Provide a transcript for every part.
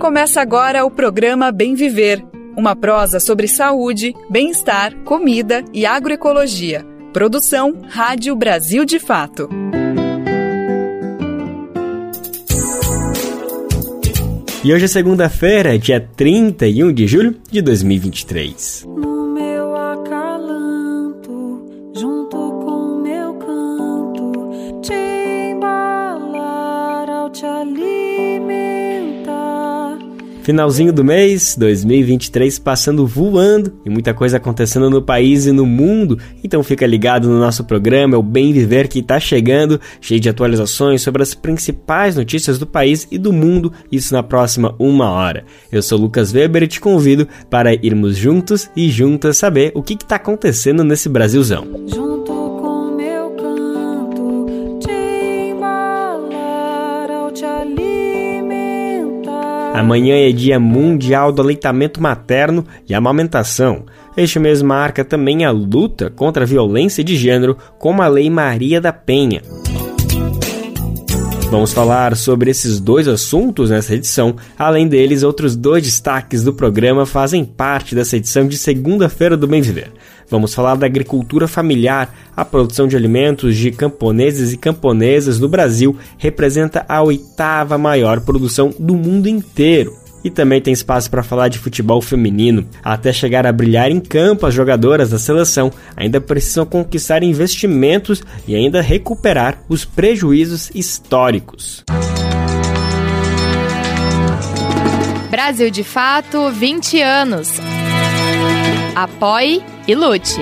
Começa agora o programa Bem Viver, uma prosa sobre saúde, bem-estar, comida e agroecologia. Produção Rádio Brasil de Fato. E hoje é segunda-feira, dia 31 de julho de 2023. Finalzinho do mês, 2023 passando voando e muita coisa acontecendo no país e no mundo. Então fica ligado no nosso programa, é o Bem Viver que está chegando, cheio de atualizações sobre as principais notícias do país e do mundo, isso na próxima uma hora. Eu sou Lucas Weber e te convido para irmos juntos e juntas saber o que está acontecendo nesse Brasilzão. Junto Amanhã é Dia Mundial do Aleitamento Materno e Amamentação. Este mês marca também a luta contra a violência de gênero com a Lei Maria da Penha. Vamos falar sobre esses dois assuntos nessa edição. Além deles, outros dois destaques do programa fazem parte dessa edição de segunda-feira do Bem Viver. Vamos falar da agricultura familiar. A produção de alimentos de camponeses e camponesas no Brasil representa a oitava maior produção do mundo inteiro. E também tem espaço para falar de futebol feminino. Até chegar a brilhar em campo, as jogadoras da seleção ainda precisam conquistar investimentos e ainda recuperar os prejuízos históricos. Brasil de Fato 20 anos. Apoie e lute.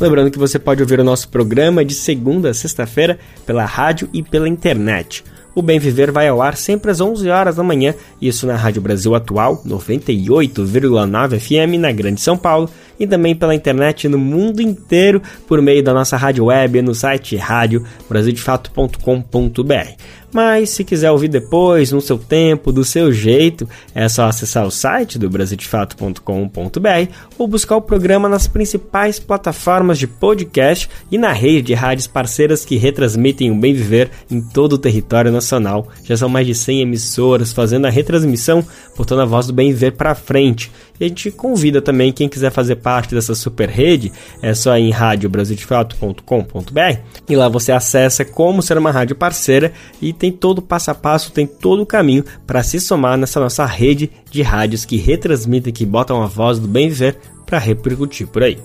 Lembrando que você pode ouvir o nosso programa de segunda a sexta-feira pela rádio e pela internet. O Bem Viver vai ao ar sempre às 11 horas da manhã, isso na Rádio Brasil Atual, 98,9 FM na Grande São Paulo, e também pela internet no mundo inteiro por meio da nossa rádio web no site radiobrasildefato.com.br. Mas se quiser ouvir depois, no seu tempo, do seu jeito, é só acessar o site do brasildefato.com.br ou buscar o programa nas principais plataformas de podcast e na rede de rádios parceiras que retransmitem o bem viver em todo o território nacional. Já são mais de 100 emissoras fazendo a retransmissão, botando a voz do bem viver para frente. E a gente convida também quem quiser fazer parte dessa super rede, é só ir em radiobrasildefato.com.br e lá você acessa como ser uma rádio parceira e tem todo o passo a passo, tem todo o caminho para se somar nessa nossa rede de rádios que retransmitem, que botam a voz do bem viver para repercutir por aí.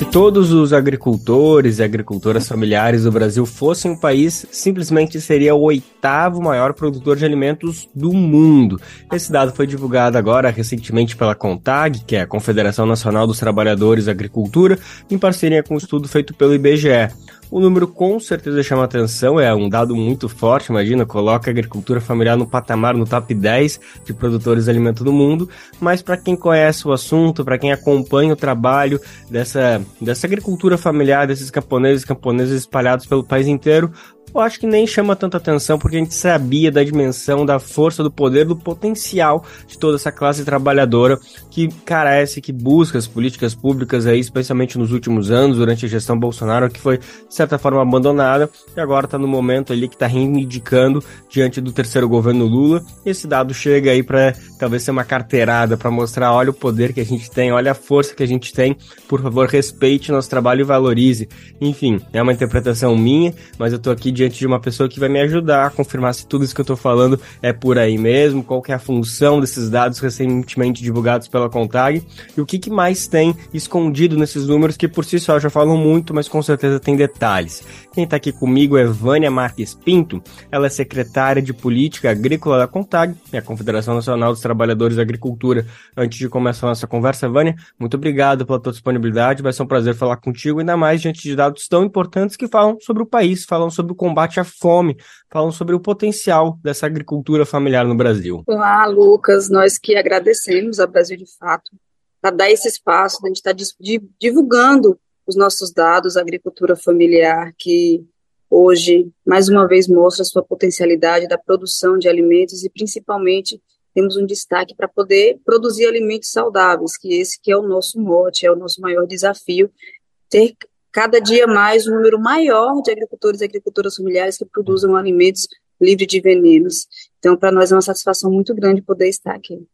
Se todos os agricultores e agricultoras familiares do Brasil fossem um país, simplesmente seria o oitavo maior produtor de alimentos do mundo. Esse dado foi divulgado agora recentemente pela CONTAG, que é a Confederação Nacional dos Trabalhadores da Agricultura, em parceria com um estudo feito pelo IBGE. O número com certeza chama atenção, é um dado muito forte, imagina, coloca a agricultura familiar no patamar, no top 10 de produtores de alimento do mundo, mas para quem conhece o assunto, para quem acompanha o trabalho dessa, dessa agricultura familiar, desses camponeses e camponesas espalhados pelo país inteiro, eu acho que nem chama tanta atenção porque a gente sabia da dimensão, da força, do poder, do potencial de toda essa classe trabalhadora que carece, que busca as políticas públicas aí, especialmente nos últimos anos, durante a gestão Bolsonaro, que foi de certa forma abandonada e agora está no momento ali que está reivindicando diante do terceiro governo Lula. Esse dado chega aí para talvez ser uma carteirada para mostrar, olha o poder que a gente tem, olha a força que a gente tem. Por favor, respeite nosso trabalho e valorize. Enfim, é uma interpretação minha, mas eu tô aqui diante de uma pessoa que vai me ajudar a confirmar se tudo isso que eu estou falando é por aí mesmo, qual que é a função desses dados recentemente divulgados pela Contag e o que, que mais tem escondido nesses números que por si só já falam muito, mas com certeza tem detalhes. Quem está aqui comigo é Vânia Marques Pinto, ela é secretária de Política Agrícola da Contag, é a Confederação Nacional dos Trabalhadores da Agricultura. Antes de começar a nossa conversa, Vânia, muito obrigado pela tua disponibilidade, vai ser um prazer falar contigo, ainda mais diante de dados tão importantes que falam sobre o país, falam sobre o combate à fome, falam sobre o potencial dessa agricultura familiar no Brasil. Olá, Lucas, nós que agradecemos a Brasil de Fato para dar esse espaço, a gente está divulgando os nossos dados, a agricultura familiar, que hoje, mais uma vez, mostra a sua potencialidade da produção de alimentos e, principalmente, temos um destaque para poder produzir alimentos saudáveis, que esse que é o nosso mote, é o nosso maior desafio, ter cada dia mais um número maior de agricultores e agricultoras familiares que produzam alimentos livres de venenos. Então, para nós é uma satisfação muito grande poder estar aqui.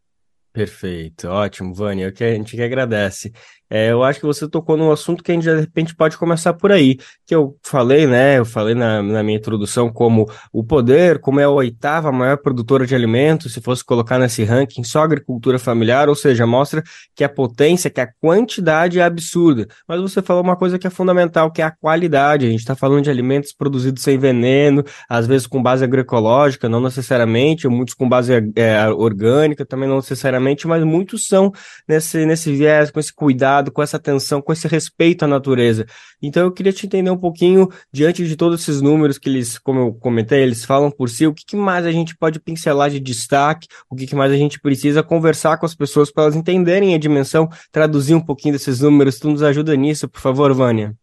Perfeito, ótimo, Vânia, a gente que agradece. É, eu acho que você tocou num assunto que a gente de repente pode começar por aí, que eu falei, né? Eu falei na, na minha introdução como o poder, como é a oitava maior produtora de alimentos, se fosse colocar nesse ranking só agricultura familiar, ou seja, mostra que a potência, que a quantidade é absurda. Mas você falou uma coisa que é fundamental, que é a qualidade. A gente está falando de alimentos produzidos sem veneno, às vezes com base agroecológica, não necessariamente, muitos com base é, orgânica, também não necessariamente, mas muitos são nesse, nesse viés, com esse cuidado cuidado, com essa atenção, com esse respeito à natureza. Então eu queria te entender um pouquinho, diante de todos esses números que eles, como eu comentei, eles falam por si, o que, que mais a gente pode pincelar de destaque, o que, que mais a gente precisa conversar com as pessoas para elas entenderem a dimensão, traduzir um pouquinho desses números. Tu nos ajuda nisso, por favor, Vânia.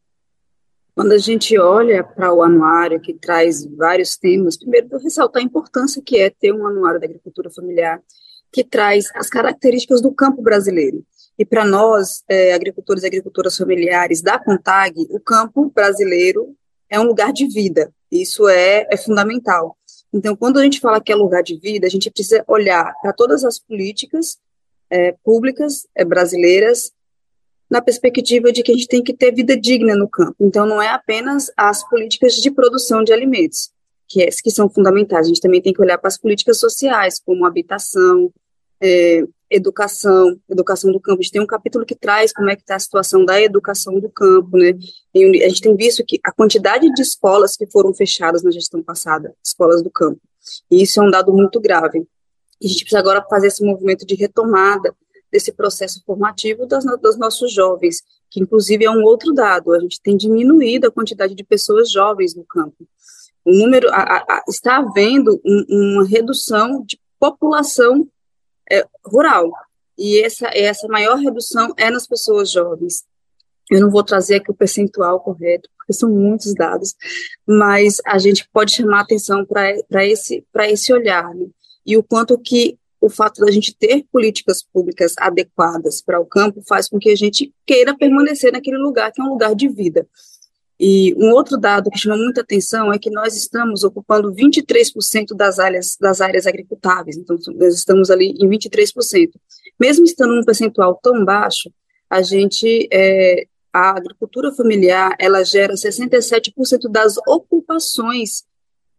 Quando a gente olha para o anuário que traz vários temas, primeiro eu ressaltar a importância que é ter um anuário da agricultura familiar que traz as características do campo brasileiro. E para nós, é, agricultores e agricultoras familiares da CONTAG, o campo brasileiro é um lugar de vida. Isso é, é fundamental. Então, quando a gente fala que é lugar de vida, a gente precisa olhar para todas as políticas é, públicas é, brasileiras na perspectiva de que a gente tem que ter vida digna no campo. Então, não é apenas as políticas de produção de alimentos, que, é, que são fundamentais. A gente também tem que olhar para as políticas sociais, como habitação, é, educação, educação do campo. A gente tem um capítulo que traz como é que está a situação da educação do campo, né? E a gente tem visto que a quantidade de escolas que foram fechadas na gestão passada, escolas do campo, e isso é um dado muito grave. E a gente precisa agora fazer esse movimento de retomada desse processo formativo das, dos nossos jovens, que inclusive é um outro dado, a gente tem diminuído a quantidade de pessoas jovens no campo. O número, a, a, está havendo um, uma redução de população é, rural. E essa, essa maior redução é nas pessoas jovens. Eu não vou trazer aqui o percentual correto, porque são muitos dados, mas a gente pode chamar atenção para esse, esse olhar, né? E o quanto que o fato da gente ter políticas públicas adequadas para o campo faz com que a gente queira permanecer naquele lugar que é um lugar de vida. E um outro dado que chama muita atenção é que nós estamos ocupando 23% das áreas, das áreas agricultáveis, então nós estamos ali em 23%. Mesmo estando num percentual tão baixo, a gente, é, a agricultura familiar, ela gera 67% das ocupações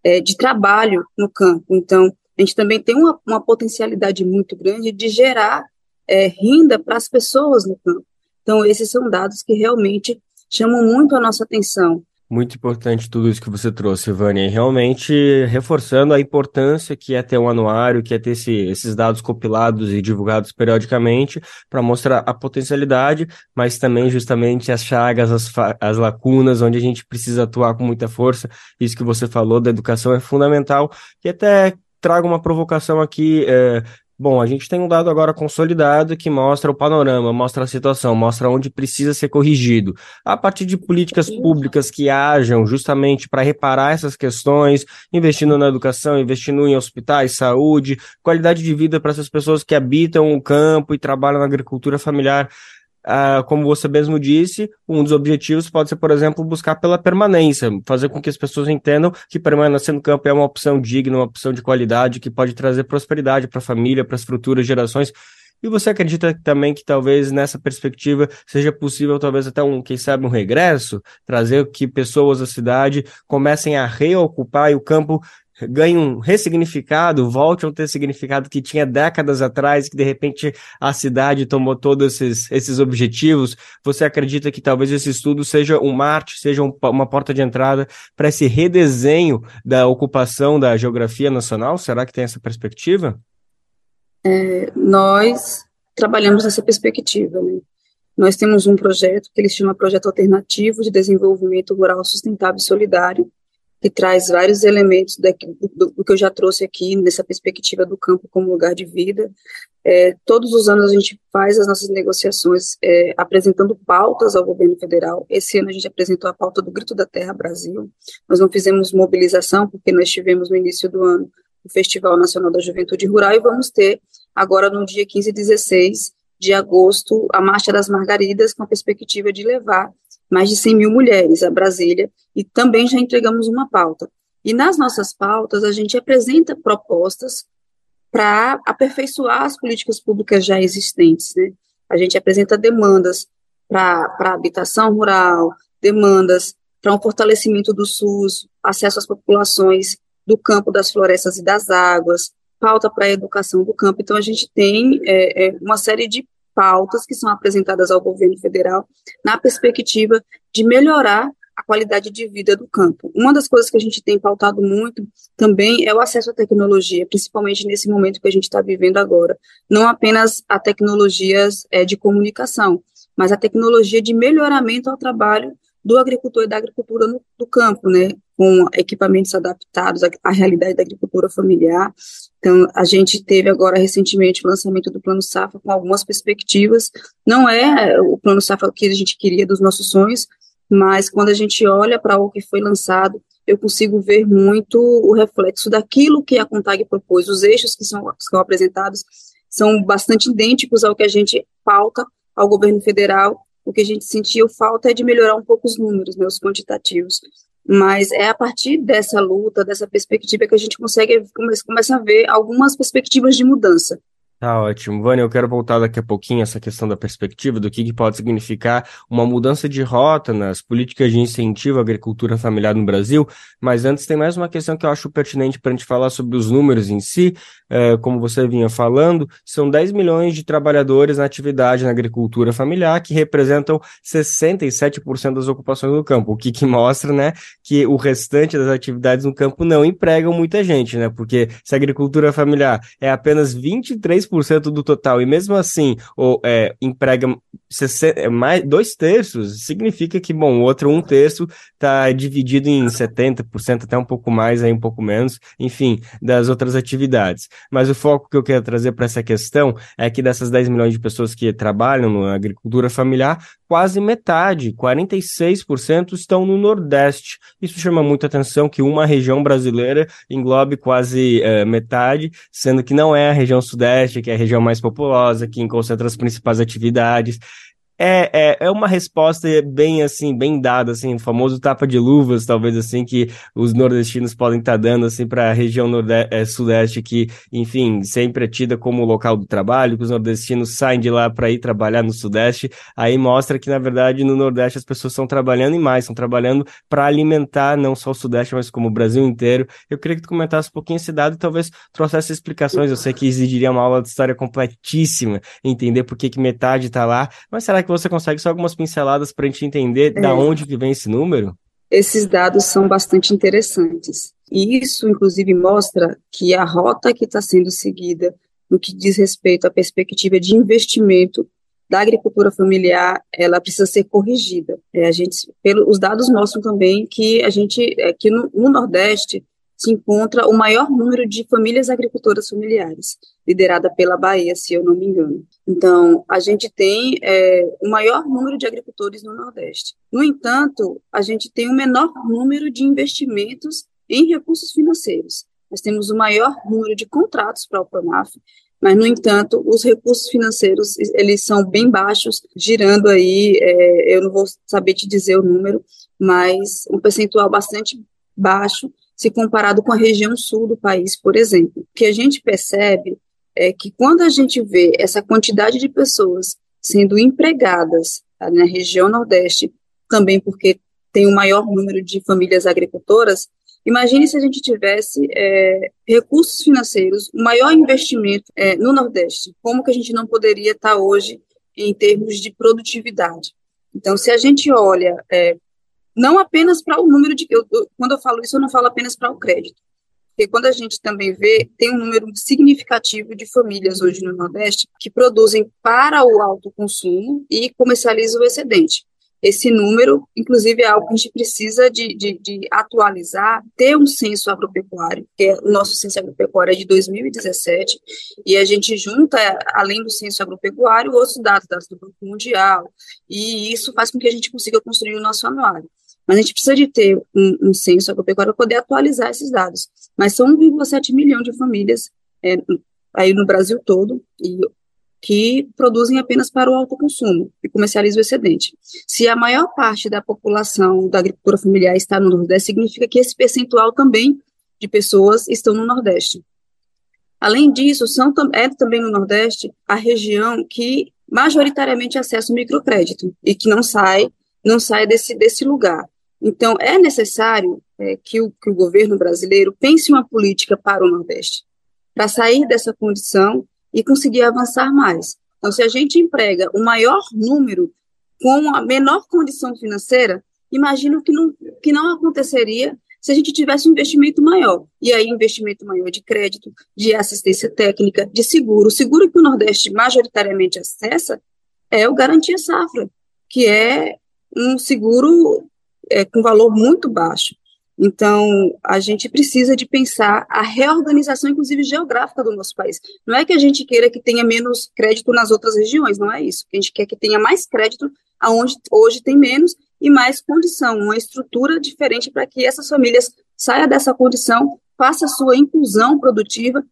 é, de trabalho no campo. Então, a gente também tem uma, uma potencialidade muito grande de gerar é, renda para as pessoas no campo. Então, esses são dados que realmente chamam muito a nossa atenção. Muito importante tudo isso que você trouxe, Vânia, e realmente reforçando a importância que é ter um anuário, que é ter esse, esses dados compilados e divulgados periodicamente para mostrar a potencialidade, mas também justamente as chagas, as, as lacunas, onde a gente precisa atuar com muita força. Isso que você falou da educação é fundamental, e até trago uma provocação aqui, é, Bom, a gente tem um dado agora consolidado que mostra o panorama, mostra a situação, mostra onde precisa ser corrigido. A partir de políticas públicas que hajam justamente para reparar essas questões, investindo na educação, investindo em hospitais, saúde, qualidade de vida para essas pessoas que habitam o campo e trabalham na agricultura familiar. Uh, como você mesmo disse, um dos objetivos pode ser, por exemplo, buscar pela permanência, fazer com que as pessoas entendam que permanecer no campo é uma opção digna, uma opção de qualidade, que pode trazer prosperidade para a família, para as futuras gerações. E você acredita também que talvez nessa perspectiva seja possível, talvez até um, quem sabe, um regresso, trazer que pessoas da cidade comecem a reocupar o campo ganhe um ressignificado, volte a ter significado que tinha décadas atrás, que de repente a cidade tomou todos esses, esses objetivos, você acredita que talvez esse estudo seja um marte, seja um, uma porta de entrada para esse redesenho da ocupação da geografia nacional? Será que tem essa perspectiva? É, nós trabalhamos nessa perspectiva, né? Nós temos um projeto que ele chama Projeto Alternativo de Desenvolvimento Rural Sustentável e Solidário, que traz vários elementos daqui, do, do, que eu já trouxe aqui, nessa perspectiva do campo como lugar de vida. É, todos os anos a gente faz as nossas negociações é, apresentando pautas ao governo federal. Esse ano a gente apresentou a pauta do Grito da Terra Brasil. Nós não fizemos mobilização, porque nós tivemos no início do ano o Festival Nacional da Juventude Rural e vamos ter agora no dia 15 e 16 de agosto a Marcha das Margaridas, com a perspectiva de levar mais de 100 mil mulheres a Brasília e também já entregamos uma pauta. E nas nossas pautas, a gente apresenta propostas para aperfeiçoar as políticas públicas já existentes. Né? A gente apresenta demandas para habitação rural, demandas para um fortalecimento do SUS, acesso às populações do campo, das florestas e das águas, pauta para a educação do campo. Então, a gente tem é, é, uma série de pautas que são apresentadas ao governo federal na perspectiva de melhorar a qualidade de vida do campo. Uma das coisas que a gente tem pautado muito também é o acesso à tecnologia, principalmente nesse momento que a gente está vivendo agora. Não apenas a tecnologias é, de comunicação, mas a tecnologia de melhoramento ao trabalho do agricultor e da agricultura no, do campo, né, com equipamentos adaptados à, à, realidade da agricultura familiar. Então, a gente teve agora recentemente o lançamento do Plano Safra com algumas perspectivas. Não é o Plano Safra que a gente queria dos nossos sonhos, mas quando a gente olha para o que foi lançado, eu consigo ver muito o reflexo daquilo que a CONTAG propôs. Os eixos que são, que são apresentados são bastante idênticos ao que a gente pauta ao governo federal. O que a gente sentiu falta é de melhorar um pouco os números, né, os quantitativos. Mas é a partir dessa luta, dessa perspectiva, que a gente consegue começa a ver algumas perspectivas de mudança. Tá ótimo. Vânia, eu quero voltar daqui a pouquinho essa questão da perspectiva, do que, que pode significar uma mudança de rota nas políticas de incentivo à agricultura familiar no Brasil, mas antes tem mais uma questão que eu acho pertinente para a gente falar sobre os números em si. É, como você vinha falando, são 10 milhões de trabalhadores na atividade na agricultura familiar, que representam 67% das ocupações no campo, o que, que mostra né, que o restante das atividades no campo não empregam muita gente, né? Porque se a agricultura familiar é apenas 23% 10% do total, e mesmo assim ou, é, emprega 60, é, mais, dois terços, significa que, bom, o outro um terço está dividido em 70%, até um pouco mais, aí um pouco menos, enfim, das outras atividades. Mas o foco que eu quero trazer para essa questão é que dessas 10 milhões de pessoas que trabalham na agricultura familiar, quase metade, 46%, estão no Nordeste. Isso chama muita atenção que uma região brasileira englobe quase é, metade, sendo que não é a região Sudeste, que é a região mais populosa, que concentra as principais atividades. É, é, é uma resposta bem assim, bem dada, assim, o famoso tapa de luvas, talvez assim, que os nordestinos podem estar tá dando assim para a região é, sudeste, que, enfim, sempre é tida como local do trabalho, que os nordestinos saem de lá para ir trabalhar no sudeste. Aí mostra que, na verdade, no nordeste as pessoas estão trabalhando e mais, estão trabalhando para alimentar não só o sudeste, mas como o Brasil inteiro. Eu queria que tu comentasse um pouquinho esse dado e talvez trouxesse explicações. Eu sei que exigiria uma aula de história completíssima, entender por que, que metade está lá, mas será que você consegue só algumas pinceladas para a gente entender é. da onde que vem esse número? Esses dados são bastante interessantes. E isso, inclusive, mostra que a rota que está sendo seguida no que diz respeito à perspectiva de investimento da agricultura familiar, ela precisa ser corrigida. É, a gente, pelo, os dados mostram também que a gente, é, que no, no Nordeste, se encontra o maior número de famílias agricultoras familiares, liderada pela Bahia, se eu não me engano. Então, a gente tem é, o maior número de agricultores no Nordeste. No entanto, a gente tem o menor número de investimentos em recursos financeiros. Nós temos o maior número de contratos para o Pronaf, mas, no entanto, os recursos financeiros, eles são bem baixos, girando aí, é, eu não vou saber te dizer o número, mas um percentual bastante baixo se comparado com a região sul do país, por exemplo. O que a gente percebe é que quando a gente vê essa quantidade de pessoas sendo empregadas tá, na região Nordeste, também porque tem o maior número de famílias agricultoras, imagine se a gente tivesse é, recursos financeiros, o maior investimento é, no Nordeste, como que a gente não poderia estar hoje em termos de produtividade. Então, se a gente olha é, não apenas para o número de. Eu, quando eu falo isso, eu não falo apenas para o crédito. Porque quando a gente também vê, tem um número significativo de famílias hoje no Nordeste que produzem para o alto consumo e comercializam o excedente. Esse número, inclusive, é algo que a gente precisa de, de, de atualizar, ter um censo agropecuário, que é, o nosso censo agropecuário é de 2017, e a gente junta, além do censo agropecuário, outros dados, dados do Banco Mundial, e isso faz com que a gente consiga construir o nosso anuário. Mas a gente precisa de ter um, um censo agropecuário para poder atualizar esses dados. Mas são 1,7 milhão de famílias é, aí no Brasil todo, e que produzem apenas para o autoconsumo e comercializam o excedente. Se a maior parte da população da agricultura familiar está no Nordeste, significa que esse percentual também de pessoas estão no Nordeste. Além disso, são, é também no Nordeste a região que majoritariamente acessa o microcrédito e que não sai, não sai desse, desse lugar. Então, é necessário é, que, o, que o governo brasileiro pense uma política para o Nordeste, para sair dessa condição e conseguir avançar mais. Então, se a gente emprega o maior número com a menor condição financeira, imagino que não, que não aconteceria se a gente tivesse um investimento maior. E aí, investimento maior de crédito, de assistência técnica, de seguro. O seguro que o Nordeste majoritariamente acessa é o Garantia Safra, que é um seguro é, com valor muito baixo. Então, a gente precisa de pensar a reorganização, inclusive geográfica do nosso país. Não é que a gente queira que tenha menos crédito nas outras regiões, não é isso. A gente quer que tenha mais crédito aonde hoje tem menos e mais condição, uma estrutura diferente para que essas famílias saiam dessa condição, façam a sua inclusão produtiva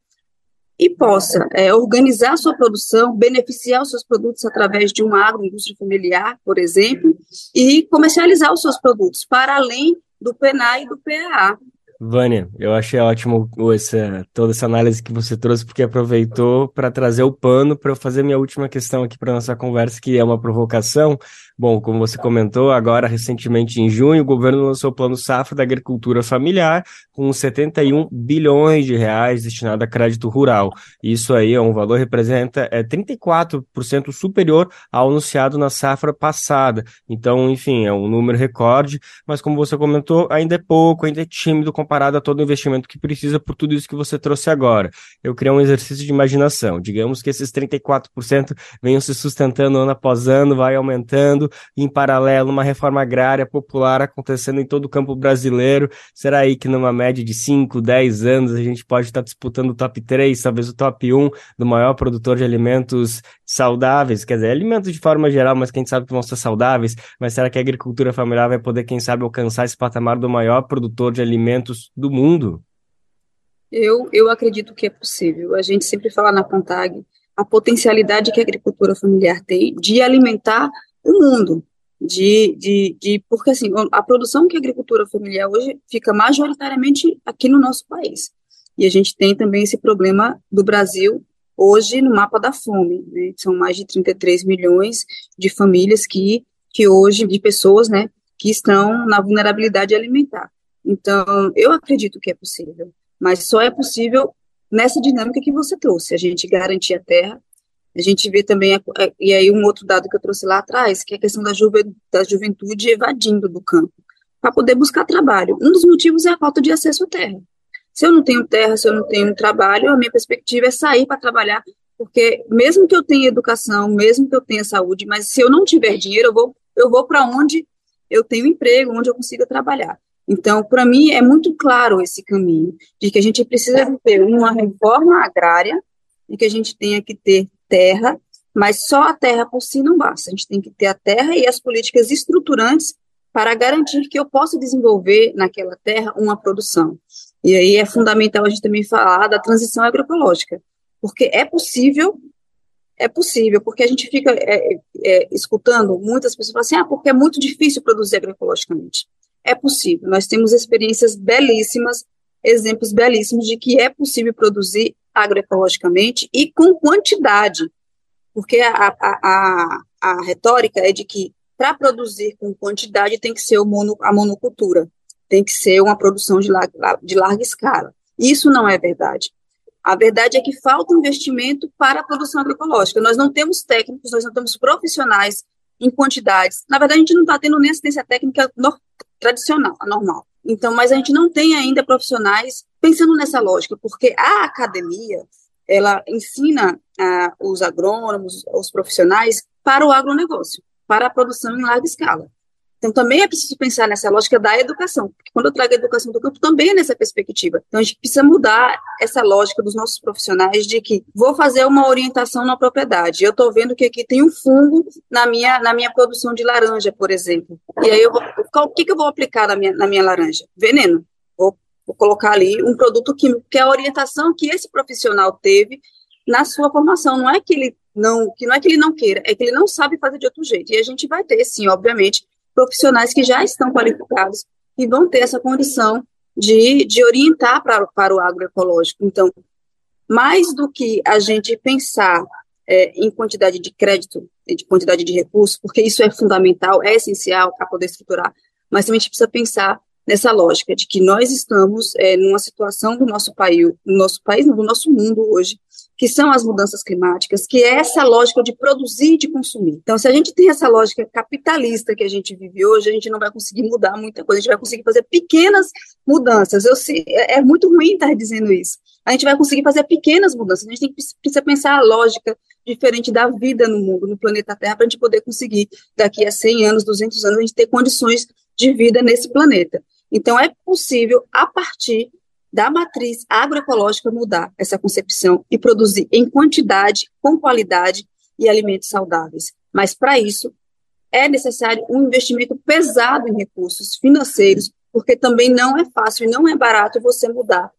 e possa é, organizar a sua produção, beneficiar os seus produtos através de uma agroindústria familiar, por exemplo, e comercializar os seus produtos para além do PNA e do PAA. Vânia, eu achei ótimo essa, toda essa análise que você trouxe, porque aproveitou para trazer o pano para eu fazer minha última questão aqui para nossa conversa, que é uma provocação, Bom, como você comentou, agora recentemente em junho, o governo lançou o Plano Safra da Agricultura Familiar, com 71 bilhões de reais destinado a crédito rural. Isso aí é um valor representa é 34% superior ao anunciado na safra passada. Então, enfim, é um número recorde, mas como você comentou, ainda é pouco, ainda é tímido comparado a todo o investimento que precisa por tudo isso que você trouxe agora. Eu queria um exercício de imaginação. Digamos que esses 34% venham se sustentando ano após ano, vai aumentando em paralelo uma reforma agrária popular acontecendo em todo o campo brasileiro. Será aí que numa média de 5, 10 anos a gente pode estar disputando o top 3, talvez o top 1 do maior produtor de alimentos saudáveis, quer dizer, alimentos de forma geral, mas quem sabe que vão ser saudáveis, mas será que a agricultura familiar vai poder, quem sabe, alcançar esse patamar do maior produtor de alimentos do mundo? Eu, eu acredito que é possível. A gente sempre fala na Contag a potencialidade que a agricultura familiar tem de alimentar o mundo. De, de, de, porque assim, a produção que a agricultura familiar hoje fica majoritariamente aqui no nosso país. E a gente tem também esse problema do Brasil hoje no mapa da fome, né? São mais de 33 milhões de famílias que, que hoje, de pessoas, né, que estão na vulnerabilidade alimentar. Então, eu acredito que é possível, mas só é possível nessa dinâmica que você trouxe, a gente garantir a terra, a gente vê também, e aí um outro dado que eu trouxe lá atrás, que é a questão da, juve, da juventude evadindo do campo, para poder buscar trabalho. Um dos motivos é a falta de acesso à terra. Se eu não tenho terra, se eu não tenho trabalho, a minha perspectiva é sair para trabalhar, porque mesmo que eu tenha educação, mesmo que eu tenha saúde, mas se eu não tiver dinheiro, eu vou, eu vou para onde eu tenho emprego, onde eu consiga trabalhar. Então, para mim, é muito claro esse caminho de que a gente precisa ter uma reforma agrária e que a gente tenha que ter terra, mas só a terra por si não basta. A gente tem que ter a terra e as políticas estruturantes para garantir que eu possa desenvolver naquela terra uma produção. E aí é fundamental a gente também falar da transição agroecológica, porque é possível, é possível, porque a gente fica é, é, escutando muitas pessoas falar assim, ah, porque é muito difícil produzir agroecologicamente. É possível, nós temos experiências belíssimas, exemplos belíssimos de que é possível produzir agroecologicamente e com quantidade, porque a, a, a, a retórica é de que para produzir com quantidade tem que ser mono, a monocultura, tem que ser uma produção de larga, de larga escala. Isso não é verdade. A verdade é que falta investimento para a produção agroecológica. Nós não temos técnicos, nós não temos profissionais em quantidades. Na verdade, a gente não está tendo nem assistência técnica no, tradicional, normal. Então, mas a gente não tem ainda profissionais pensando nessa lógica, porque a academia ela ensina ah, os agrônomos, os profissionais para o agronegócio, para a produção em larga escala. Então, também é preciso pensar nessa lógica da educação, porque quando eu trago a educação do campo, também é nessa perspectiva. Então, a gente precisa mudar essa lógica dos nossos profissionais de que vou fazer uma orientação na propriedade. Eu estou vendo que aqui tem um fungo na minha, na minha produção de laranja, por exemplo. E aí, eu vou, o que, que eu vou aplicar na minha, na minha laranja? Veneno. Colocar ali um produto químico, que é a orientação que esse profissional teve na sua formação. Não é que ele não, que não é que ele não queira, é que ele não sabe fazer de outro jeito. E a gente vai ter, sim, obviamente, profissionais que já estão qualificados e vão ter essa condição de, de orientar para, para o agroecológico. Então, mais do que a gente pensar é, em quantidade de crédito, de quantidade de recursos, porque isso é fundamental, é essencial para poder estruturar, mas também a gente precisa pensar nessa lógica de que nós estamos é, numa situação do nosso país, do nosso país, do nosso mundo hoje, que são as mudanças climáticas, que é essa lógica de produzir e de consumir. Então, se a gente tem essa lógica capitalista que a gente vive hoje, a gente não vai conseguir mudar muita coisa, a gente vai conseguir fazer pequenas mudanças. Eu, se, é, é muito ruim estar dizendo isso. A gente vai conseguir fazer pequenas mudanças, a gente tem precisa pensar a lógica diferente da vida no mundo, no planeta Terra, para a gente poder conseguir, daqui a 100 anos, 200 anos, a gente ter condições de vida nesse planeta. Então, é possível, a partir da matriz agroecológica, mudar essa concepção e produzir em quantidade, com qualidade e alimentos saudáveis. Mas, para isso, é necessário um investimento pesado em recursos financeiros, porque também não é fácil e não é barato você mudar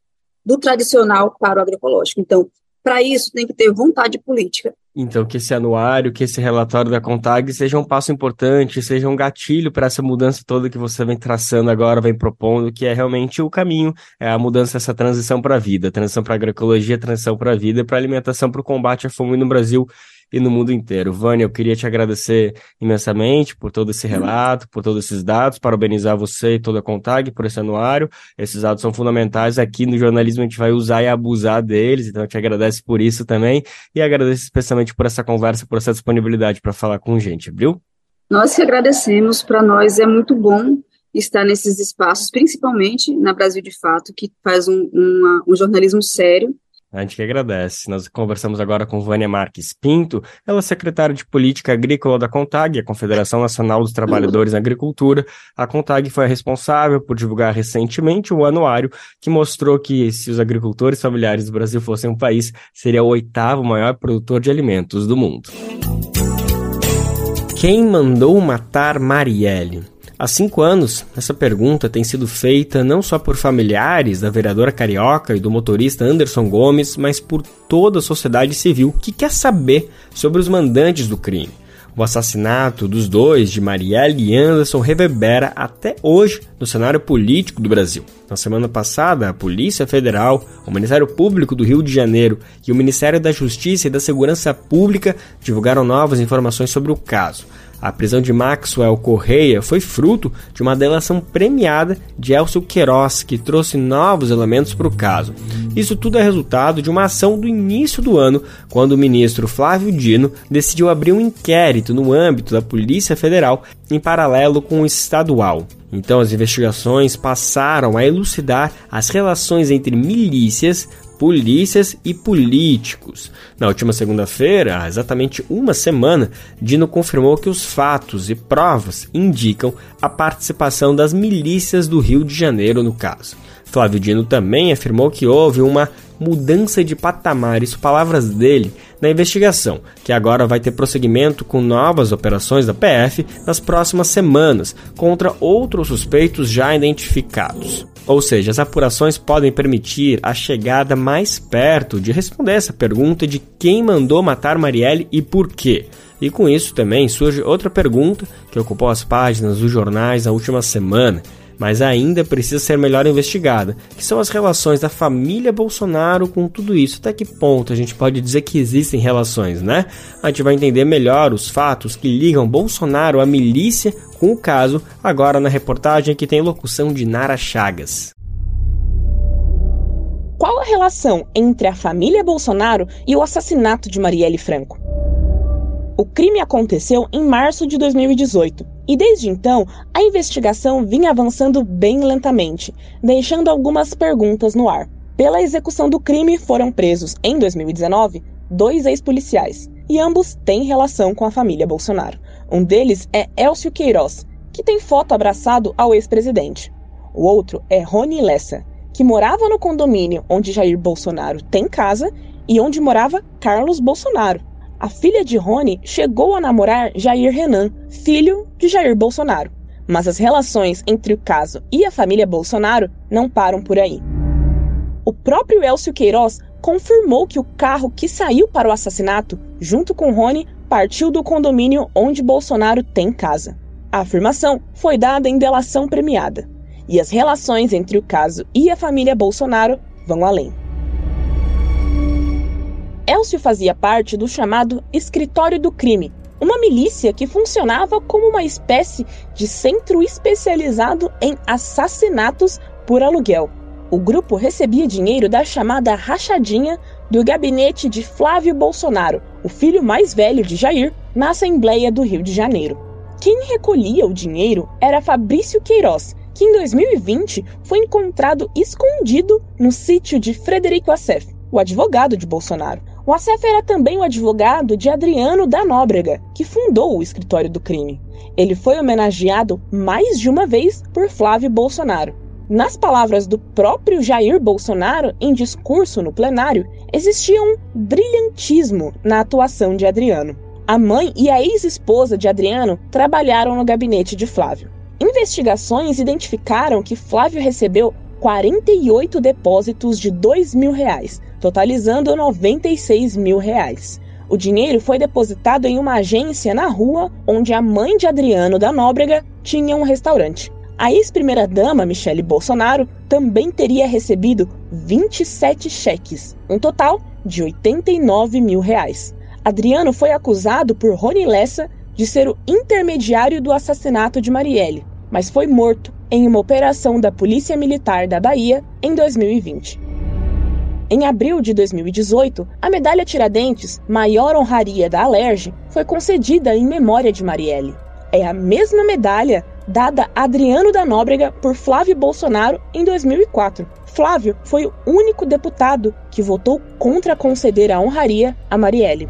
do tradicional para o agroecológico. Então, para isso, tem que ter vontade política. Então, que esse anuário, que esse relatório da Contag seja um passo importante, seja um gatilho para essa mudança toda que você vem traçando agora, vem propondo, que é realmente o caminho, é a mudança, essa transição para a vida, transição para a agroecologia, transição para a vida, para a alimentação, para o combate à fome no Brasil e no mundo inteiro. Vânia, eu queria te agradecer imensamente por todo esse relato, por todos esses dados, parabenizar você e toda a Contag por esse anuário. Esses dados são fundamentais aqui no jornalismo, a gente vai usar e abusar deles, então eu te agradeço por isso também e agradeço especialmente por essa conversa, por essa disponibilidade para falar com gente, viu? Nós que agradecemos, para nós é muito bom estar nesses espaços, principalmente na Brasil de Fato, que faz um, uma, um jornalismo sério a gente que agradece. Nós conversamos agora com Vânia Marques Pinto, ela é secretária de Política Agrícola da CONTAG, a Confederação Nacional dos Trabalhadores na Agricultura. A CONTAG foi a responsável por divulgar recentemente o anuário que mostrou que se os agricultores familiares do Brasil fossem um país, seria o oitavo maior produtor de alimentos do mundo. Quem mandou matar Marielle? Há cinco anos, essa pergunta tem sido feita não só por familiares da vereadora carioca e do motorista Anderson Gomes, mas por toda a sociedade civil que quer saber sobre os mandantes do crime. O assassinato dos dois, de Marielle e Anderson, reverbera até hoje no cenário político do Brasil. Na semana passada, a Polícia Federal, o Ministério Público do Rio de Janeiro e o Ministério da Justiça e da Segurança Pública divulgaram novas informações sobre o caso. A prisão de Maxwell Correia foi fruto de uma delação premiada de Elcio Queiroz, que trouxe novos elementos para o caso. Isso tudo é resultado de uma ação do início do ano, quando o ministro Flávio Dino decidiu abrir um inquérito no âmbito da Polícia Federal, em paralelo com o estadual. Então, as investigações passaram a elucidar as relações entre milícias, polícias e políticos. Na última segunda-feira, há exatamente uma semana, Dino confirmou que os fatos e provas indicam a participação das milícias do Rio de Janeiro no caso. Flávio Dino também afirmou que houve uma mudança de patamar, isso palavras dele, na investigação, que agora vai ter prosseguimento com novas operações da PF nas próximas semanas contra outros suspeitos já identificados. Ou seja, as apurações podem permitir a chegada mais perto de responder essa pergunta de quem mandou matar Marielle e por quê. E com isso também surge outra pergunta que ocupou as páginas dos jornais na última semana mas ainda precisa ser melhor investigada, que são as relações da família Bolsonaro com tudo isso. Até que ponto a gente pode dizer que existem relações, né? A gente vai entender melhor os fatos que ligam Bolsonaro à milícia com o caso, agora na reportagem que tem locução de Nara Chagas. Qual a relação entre a família Bolsonaro e o assassinato de Marielle Franco? O crime aconteceu em março de 2018 e desde então a investigação vinha avançando bem lentamente, deixando algumas perguntas no ar. Pela execução do crime foram presos em 2019 dois ex-policiais e ambos têm relação com a família Bolsonaro. Um deles é Elcio Queiroz, que tem foto abraçado ao ex-presidente. O outro é Rony Lessa, que morava no condomínio onde Jair Bolsonaro tem casa e onde morava Carlos Bolsonaro, a filha de Rony chegou a namorar Jair Renan, filho de Jair Bolsonaro. Mas as relações entre o caso e a família Bolsonaro não param por aí. O próprio Elcio Queiroz confirmou que o carro que saiu para o assassinato, junto com Rony, partiu do condomínio onde Bolsonaro tem casa. A afirmação foi dada em delação premiada, e as relações entre o caso e a família Bolsonaro vão além. Elcio fazia parte do chamado Escritório do Crime, uma milícia que funcionava como uma espécie de centro especializado em assassinatos por aluguel. O grupo recebia dinheiro da chamada rachadinha do gabinete de Flávio Bolsonaro, o filho mais velho de Jair, na Assembleia do Rio de Janeiro. Quem recolhia o dinheiro era Fabrício Queiroz, que em 2020 foi encontrado escondido no sítio de Frederico Assef, o advogado de Bolsonaro. O Assef era também o advogado de Adriano da Nóbrega, que fundou o escritório do crime. Ele foi homenageado mais de uma vez por Flávio Bolsonaro. Nas palavras do próprio Jair Bolsonaro em discurso no plenário, existia um brilhantismo na atuação de Adriano. A mãe e a ex-esposa de Adriano trabalharam no gabinete de Flávio. Investigações identificaram que Flávio recebeu 48 depósitos de 2 mil reais, totalizando 96 mil reais. O dinheiro foi depositado em uma agência na rua onde a mãe de Adriano da Nóbrega tinha um restaurante. A ex-primeira-dama Michele Bolsonaro também teria recebido 27 cheques, um total de 89 mil reais. Adriano foi acusado por Rony Lessa de ser o intermediário do assassinato de Marielle, mas foi morto em uma operação da Polícia Militar da Bahia em 2020. Em abril de 2018, a medalha Tiradentes, maior honraria da Alerj, foi concedida em memória de Marielle. É a mesma medalha dada a Adriano da Nóbrega por Flávio Bolsonaro em 2004. Flávio foi o único deputado que votou contra conceder a honraria a Marielle.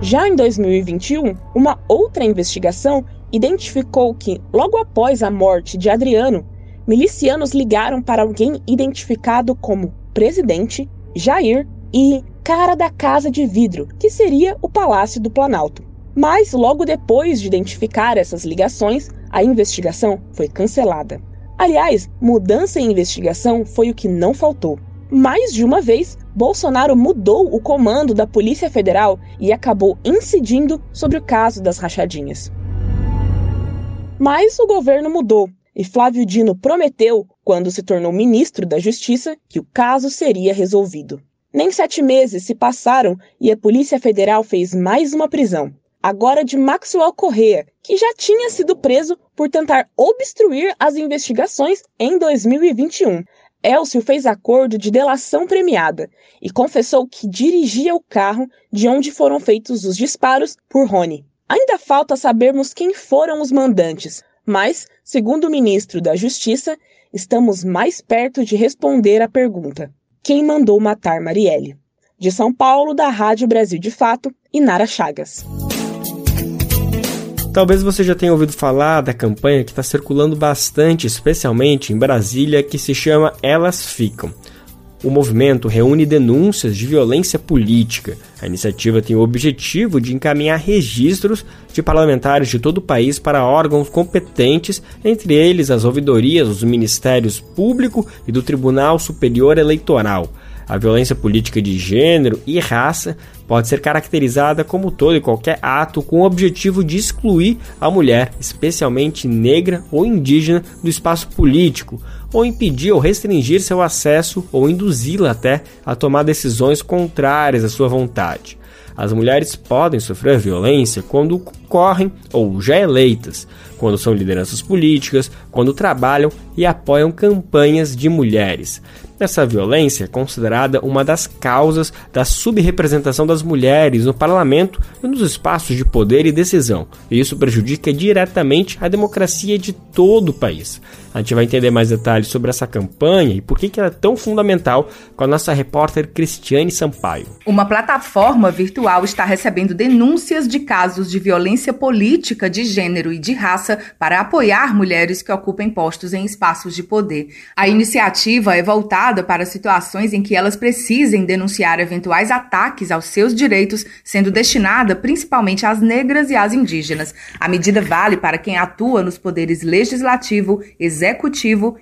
Já em 2021, uma outra investigação identificou que, logo após a morte de Adriano, milicianos ligaram para alguém identificado como presidente, Jair e cara da Casa de Vidro, que seria o Palácio do Planalto. Mas, logo depois de identificar essas ligações, a investigação foi cancelada. Aliás, mudança em investigação foi o que não faltou. Mais de uma vez, Bolsonaro mudou o comando da Polícia Federal e acabou incidindo sobre o caso das rachadinhas. Mas o governo mudou e Flávio Dino prometeu, quando se tornou ministro da Justiça, que o caso seria resolvido. Nem sete meses se passaram e a Polícia Federal fez mais uma prisão, agora de Maxwell Correa, que já tinha sido preso por tentar obstruir as investigações em 2021. Elcio fez acordo de delação premiada e confessou que dirigia o carro de onde foram feitos os disparos por Rony. Ainda falta sabermos quem foram os mandantes, mas, segundo o ministro da Justiça, estamos mais perto de responder à pergunta: quem mandou matar Marielle? De São Paulo, da Rádio Brasil de Fato, Inara Chagas. Talvez você já tenha ouvido falar da campanha que está circulando bastante, especialmente em Brasília, que se chama Elas Ficam. O movimento reúne denúncias de violência política. A iniciativa tem o objetivo de encaminhar registros de parlamentares de todo o país para órgãos competentes, entre eles as ouvidorias dos Ministérios Público e do Tribunal Superior Eleitoral. A violência política de gênero e raça pode ser caracterizada como todo e qualquer ato com o objetivo de excluir a mulher, especialmente negra ou indígena, do espaço político, ou impedir ou restringir seu acesso ou induzi-la até a tomar decisões contrárias à sua vontade. As mulheres podem sofrer violência quando concorrem ou já eleitas, quando são lideranças políticas, quando trabalham e apoiam campanhas de mulheres. Essa violência é considerada uma das causas da subrepresentação das mulheres no parlamento e nos espaços de poder e decisão. E isso prejudica diretamente a democracia de todo o país. A gente vai entender mais detalhes sobre essa campanha e por que ela é tão fundamental com a nossa repórter Cristiane Sampaio. Uma plataforma virtual está recebendo denúncias de casos de violência política de gênero e de raça para apoiar mulheres que ocupem postos em espaços de poder. A iniciativa é voltada para situações em que elas precisem denunciar eventuais ataques aos seus direitos, sendo destinada principalmente às negras e às indígenas. A medida vale para quem atua nos poderes legislativo, executivo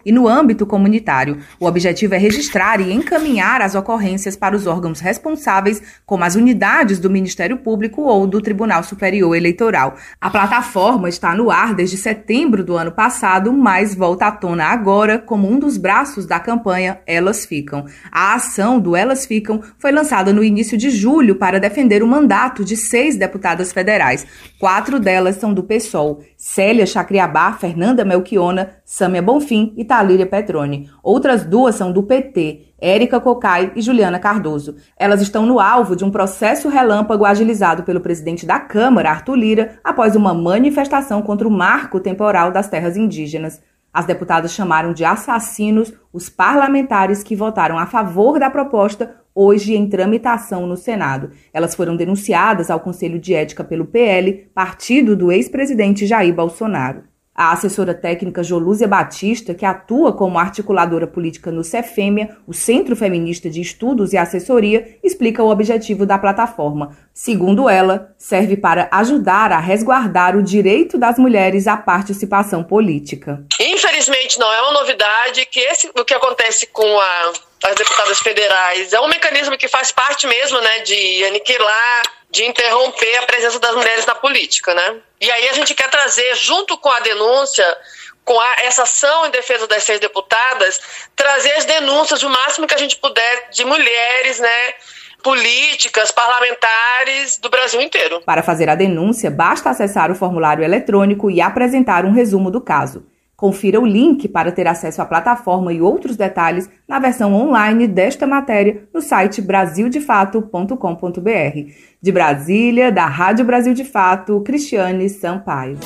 e no âmbito comunitário. O objetivo é registrar e encaminhar as ocorrências para os órgãos responsáveis, como as unidades do Ministério Público ou do Tribunal Superior Eleitoral. A plataforma está no ar desde setembro do ano passado, mas volta à tona agora como um dos braços da campanha Elas Ficam. A ação do Elas Ficam foi lançada no início de julho para defender o mandato de seis deputadas federais. Quatro delas são do PSOL: Célia Chacriabá, Fernanda Melchiona, Sâmia Bonfim e Talíria Petroni. Outras duas são do PT, Érica Cocai e Juliana Cardoso. Elas estão no alvo de um processo relâmpago agilizado pelo presidente da Câmara, Arthur Lira, após uma manifestação contra o marco temporal das terras indígenas. As deputadas chamaram de assassinos os parlamentares que votaram a favor da proposta hoje em tramitação no Senado. Elas foram denunciadas ao Conselho de Ética pelo PL, partido do ex-presidente Jair Bolsonaro. A assessora técnica Jolúzia Batista, que atua como articuladora política no Cefêmia, o Centro Feminista de Estudos e Assessoria, explica o objetivo da plataforma. Segundo ela, serve para ajudar a resguardar o direito das mulheres à participação política. Infelizmente, não é uma novidade que esse, o que acontece com a, as deputadas federais é um mecanismo que faz parte mesmo né, de aniquilar de interromper a presença das mulheres na política, né? E aí a gente quer trazer, junto com a denúncia, com a, essa ação em defesa das seis deputadas, trazer as denúncias o máximo que a gente puder de mulheres, né? políticas, parlamentares do Brasil inteiro. Para fazer a denúncia, basta acessar o formulário eletrônico e apresentar um resumo do caso. Confira o link para ter acesso à plataforma e outros detalhes na versão online desta matéria no site brasildefato.com.br. De Brasília, da Rádio Brasil de Fato, Cristiane Sampaio.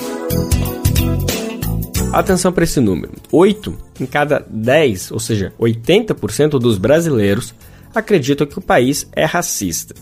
Atenção para esse número: 8 em cada 10, ou seja, 80% dos brasileiros acreditam que o país é racista.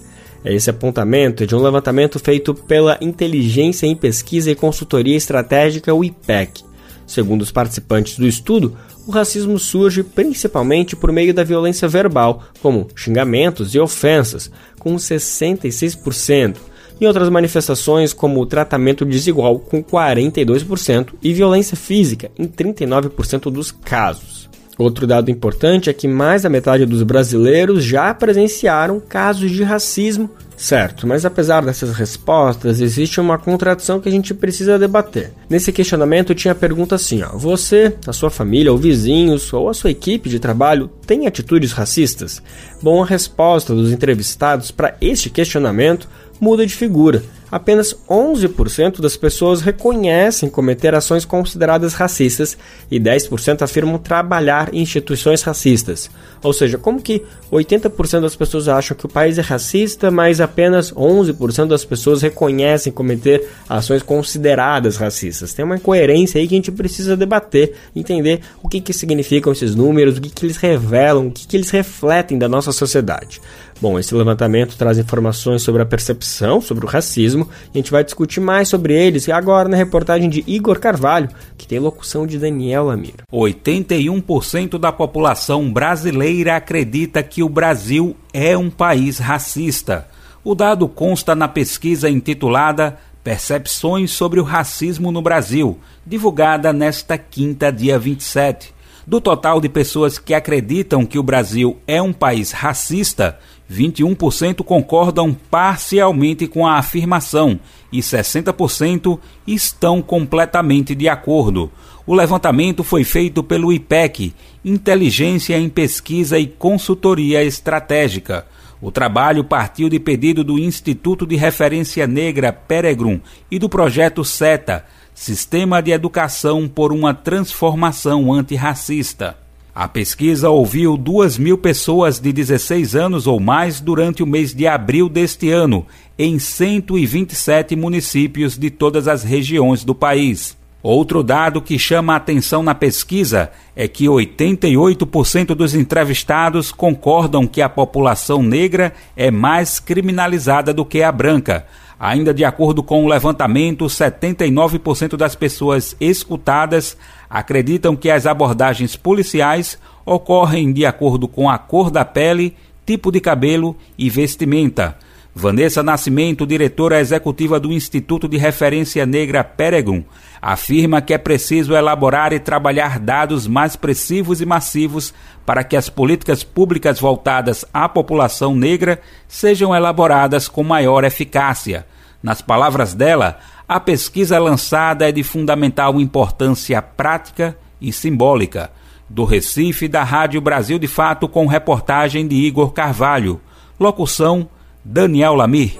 Esse apontamento é de um levantamento feito pela Inteligência em Pesquisa e Consultoria Estratégica, o IPEC. Segundo os participantes do estudo, o racismo surge principalmente por meio da violência verbal, como xingamentos e ofensas, com 66%, e outras manifestações como o tratamento desigual, com 42%, e violência física, em 39% dos casos. Outro dado importante é que mais da metade dos brasileiros já presenciaram casos de racismo Certo, mas apesar dessas respostas, existe uma contradição que a gente precisa debater. Nesse questionamento tinha a pergunta assim: ó, você, a sua família ou vizinhos ou a sua equipe de trabalho tem atitudes racistas? Bom, a resposta dos entrevistados para este questionamento muda de figura. Apenas 11% das pessoas reconhecem cometer ações consideradas racistas e 10% afirmam trabalhar em instituições racistas. Ou seja, como que 80% das pessoas acham que o país é racista, mas apenas 11% das pessoas reconhecem cometer ações consideradas racistas? Tem uma incoerência aí que a gente precisa debater, entender o que, que significam esses números, o que, que eles revelam, o que, que eles refletem da nossa sociedade. Bom, esse levantamento traz informações sobre a percepção sobre o racismo e a gente vai discutir mais sobre eles agora na reportagem de Igor Carvalho, que tem locução de Daniel Lamir. 81% da população brasileira acredita que o Brasil é um país racista. O dado consta na pesquisa intitulada Percepções sobre o Racismo no Brasil, divulgada nesta quinta, dia 27. Do total de pessoas que acreditam que o Brasil é um país racista, 21% concordam parcialmente com a afirmação e 60% estão completamente de acordo. O levantamento foi feito pelo IPEC, Inteligência em Pesquisa e Consultoria Estratégica. O trabalho partiu de pedido do Instituto de Referência Negra Peregrum e do projeto SETA, Sistema de Educação por uma Transformação Antirracista. A pesquisa ouviu 2 mil pessoas de 16 anos ou mais durante o mês de abril deste ano, em 127 municípios de todas as regiões do país. Outro dado que chama a atenção na pesquisa é que 88% dos entrevistados concordam que a população negra é mais criminalizada do que a branca. Ainda de acordo com o levantamento, 79% das pessoas escutadas acreditam que as abordagens policiais ocorrem de acordo com a cor da pele, tipo de cabelo e vestimenta. Vanessa Nascimento, diretora executiva do Instituto de Referência Negra Peregun, afirma que é preciso elaborar e trabalhar dados mais precisos e massivos para que as políticas públicas voltadas à população negra sejam elaboradas com maior eficácia. Nas palavras dela, a pesquisa lançada é de fundamental importância prática e simbólica. Do Recife, da Rádio Brasil de Fato, com reportagem de Igor Carvalho. Locução Daniel Lamir.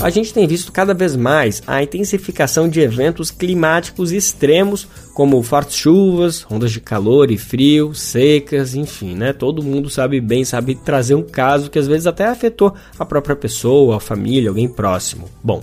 A gente tem visto cada vez mais a intensificação de eventos climáticos extremos, como fortes chuvas, ondas de calor e frio, secas, enfim, né? Todo mundo sabe bem, sabe trazer um caso que às vezes até afetou a própria pessoa, a família, alguém próximo. Bom,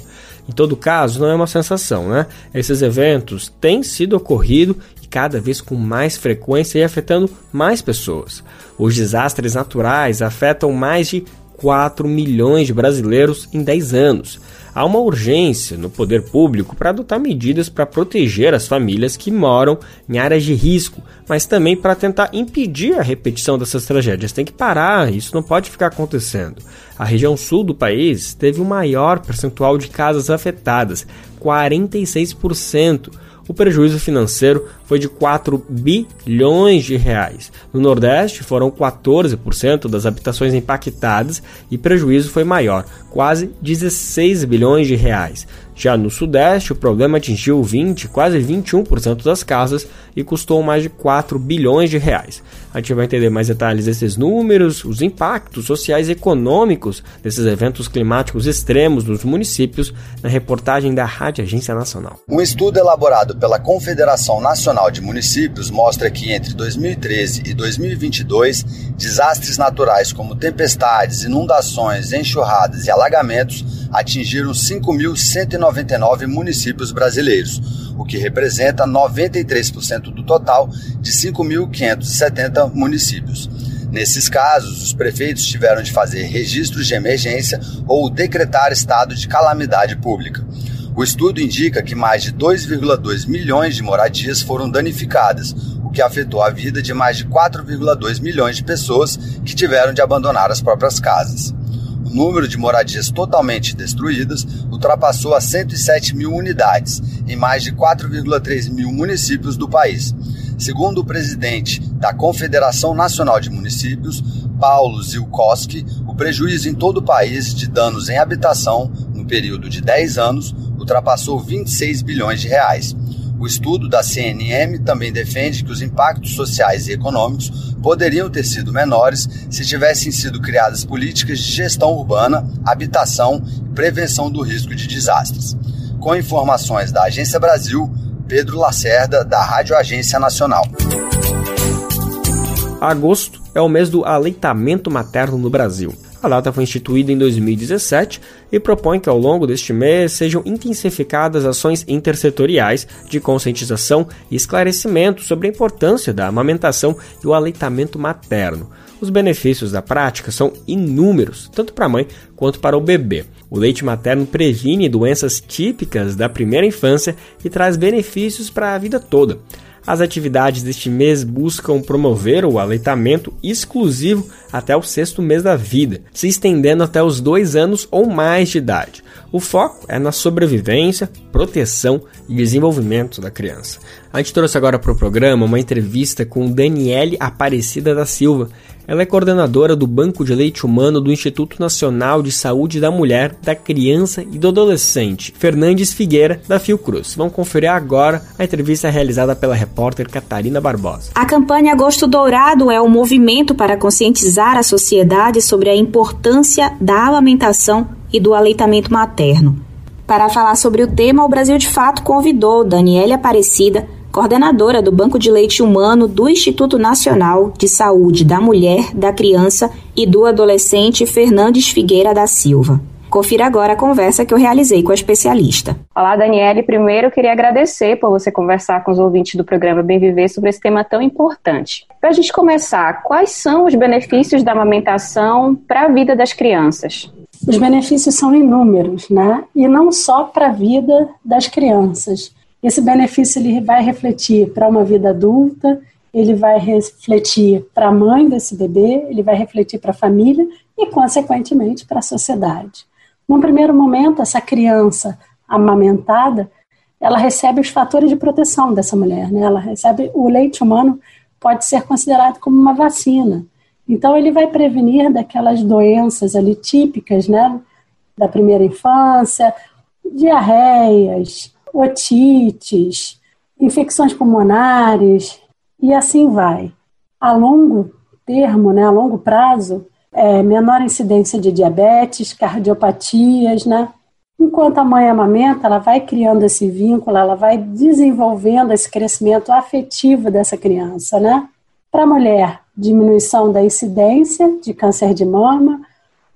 em todo caso, não é uma sensação, né? Esses eventos têm sido ocorrido e cada vez com mais frequência e afetando mais pessoas. Os desastres naturais afetam mais de 4 milhões de brasileiros em 10 anos. Há uma urgência no poder público para adotar medidas para proteger as famílias que moram em áreas de risco, mas também para tentar impedir a repetição dessas tragédias. Tem que parar, isso não pode ficar acontecendo. A região sul do país teve o maior percentual de casas afetadas, 46% o prejuízo financeiro foi de 4 bilhões de reais. No Nordeste foram 14% das habitações impactadas e prejuízo foi maior, quase 16 bilhões de reais. Já no Sudeste, o problema atingiu 20, quase 21% das casas e custou mais de 4 bilhões de reais. A gente vai entender mais detalhes desses números, os impactos sociais e econômicos desses eventos climáticos extremos nos municípios na reportagem da Rádio Agência Nacional. Um estudo elaborado pela Confederação Nacional de Municípios mostra que entre 2013 e 2022, desastres naturais como tempestades, inundações, enxurradas e alagamentos atingiram 5.199 municípios brasileiros, o que representa 93% do total de 5.570 municípios. Nesses casos, os prefeitos tiveram de fazer registros de emergência ou decretar estado de calamidade pública. O estudo indica que mais de 2,2 milhões de moradias foram danificadas, o que afetou a vida de mais de 4,2 milhões de pessoas que tiveram de abandonar as próprias casas número de moradias totalmente destruídas ultrapassou a 107 mil unidades em mais de 4,3 mil municípios do país. Segundo o presidente da Confederação Nacional de Municípios, Paulo Zilkowski, o prejuízo em todo o país de danos em habitação no período de 10 anos ultrapassou 26 bilhões de reais. O estudo da CNM também defende que os impactos sociais e econômicos poderiam ter sido menores se tivessem sido criadas políticas de gestão urbana, habitação e prevenção do risco de desastres. Com informações da Agência Brasil, Pedro Lacerda, da Rádio Agência Nacional. Agosto é o mês do aleitamento materno no Brasil. A data foi instituída em 2017 e propõe que ao longo deste mês sejam intensificadas ações intersetoriais de conscientização e esclarecimento sobre a importância da amamentação e o aleitamento materno. Os benefícios da prática são inúmeros, tanto para a mãe quanto para o bebê. O leite materno previne doenças típicas da primeira infância e traz benefícios para a vida toda. As atividades deste mês buscam promover o aleitamento exclusivo até o sexto mês da vida, se estendendo até os dois anos ou mais de idade. O foco é na sobrevivência, proteção e desenvolvimento da criança. A gente trouxe agora para o programa uma entrevista com Daniele Aparecida da Silva. Ela é coordenadora do Banco de Leite Humano do Instituto Nacional de Saúde da Mulher, da Criança e do Adolescente, Fernandes Figueira, da Fiocruz. Vamos conferir agora a entrevista realizada pela repórter Catarina Barbosa. A campanha Agosto Dourado é um movimento para conscientizar a sociedade sobre a importância da amamentação e do aleitamento materno. Para falar sobre o tema, o Brasil de Fato convidou Daniele Aparecida, coordenadora do Banco de Leite Humano do Instituto Nacional de Saúde da Mulher, da Criança e do Adolescente Fernandes Figueira da Silva. Confira agora a conversa que eu realizei com a especialista. Olá, Daniele. Primeiro, eu queria agradecer por você conversar com os ouvintes do programa Bem Viver sobre esse tema tão importante. Para a gente começar, quais são os benefícios da amamentação para a vida das crianças? Os benefícios são inúmeros, né? E não só para a vida das crianças. Esse benefício ele vai refletir para uma vida adulta, ele vai refletir para a mãe desse bebê, ele vai refletir para a família e, consequentemente, para a sociedade. Num primeiro momento, essa criança amamentada, ela recebe os fatores de proteção dessa mulher, né? Ela recebe o leite humano pode ser considerado como uma vacina. Então ele vai prevenir daquelas doenças ali típicas, né, da primeira infância, diarreias, otites, infecções pulmonares e assim vai. A longo termo, né, a longo prazo, é, menor incidência de diabetes, cardiopatias, né? Enquanto a mãe amamenta, ela vai criando esse vínculo, ela vai desenvolvendo esse crescimento afetivo dessa criança, né? Para a mulher, diminuição da incidência de câncer de mama,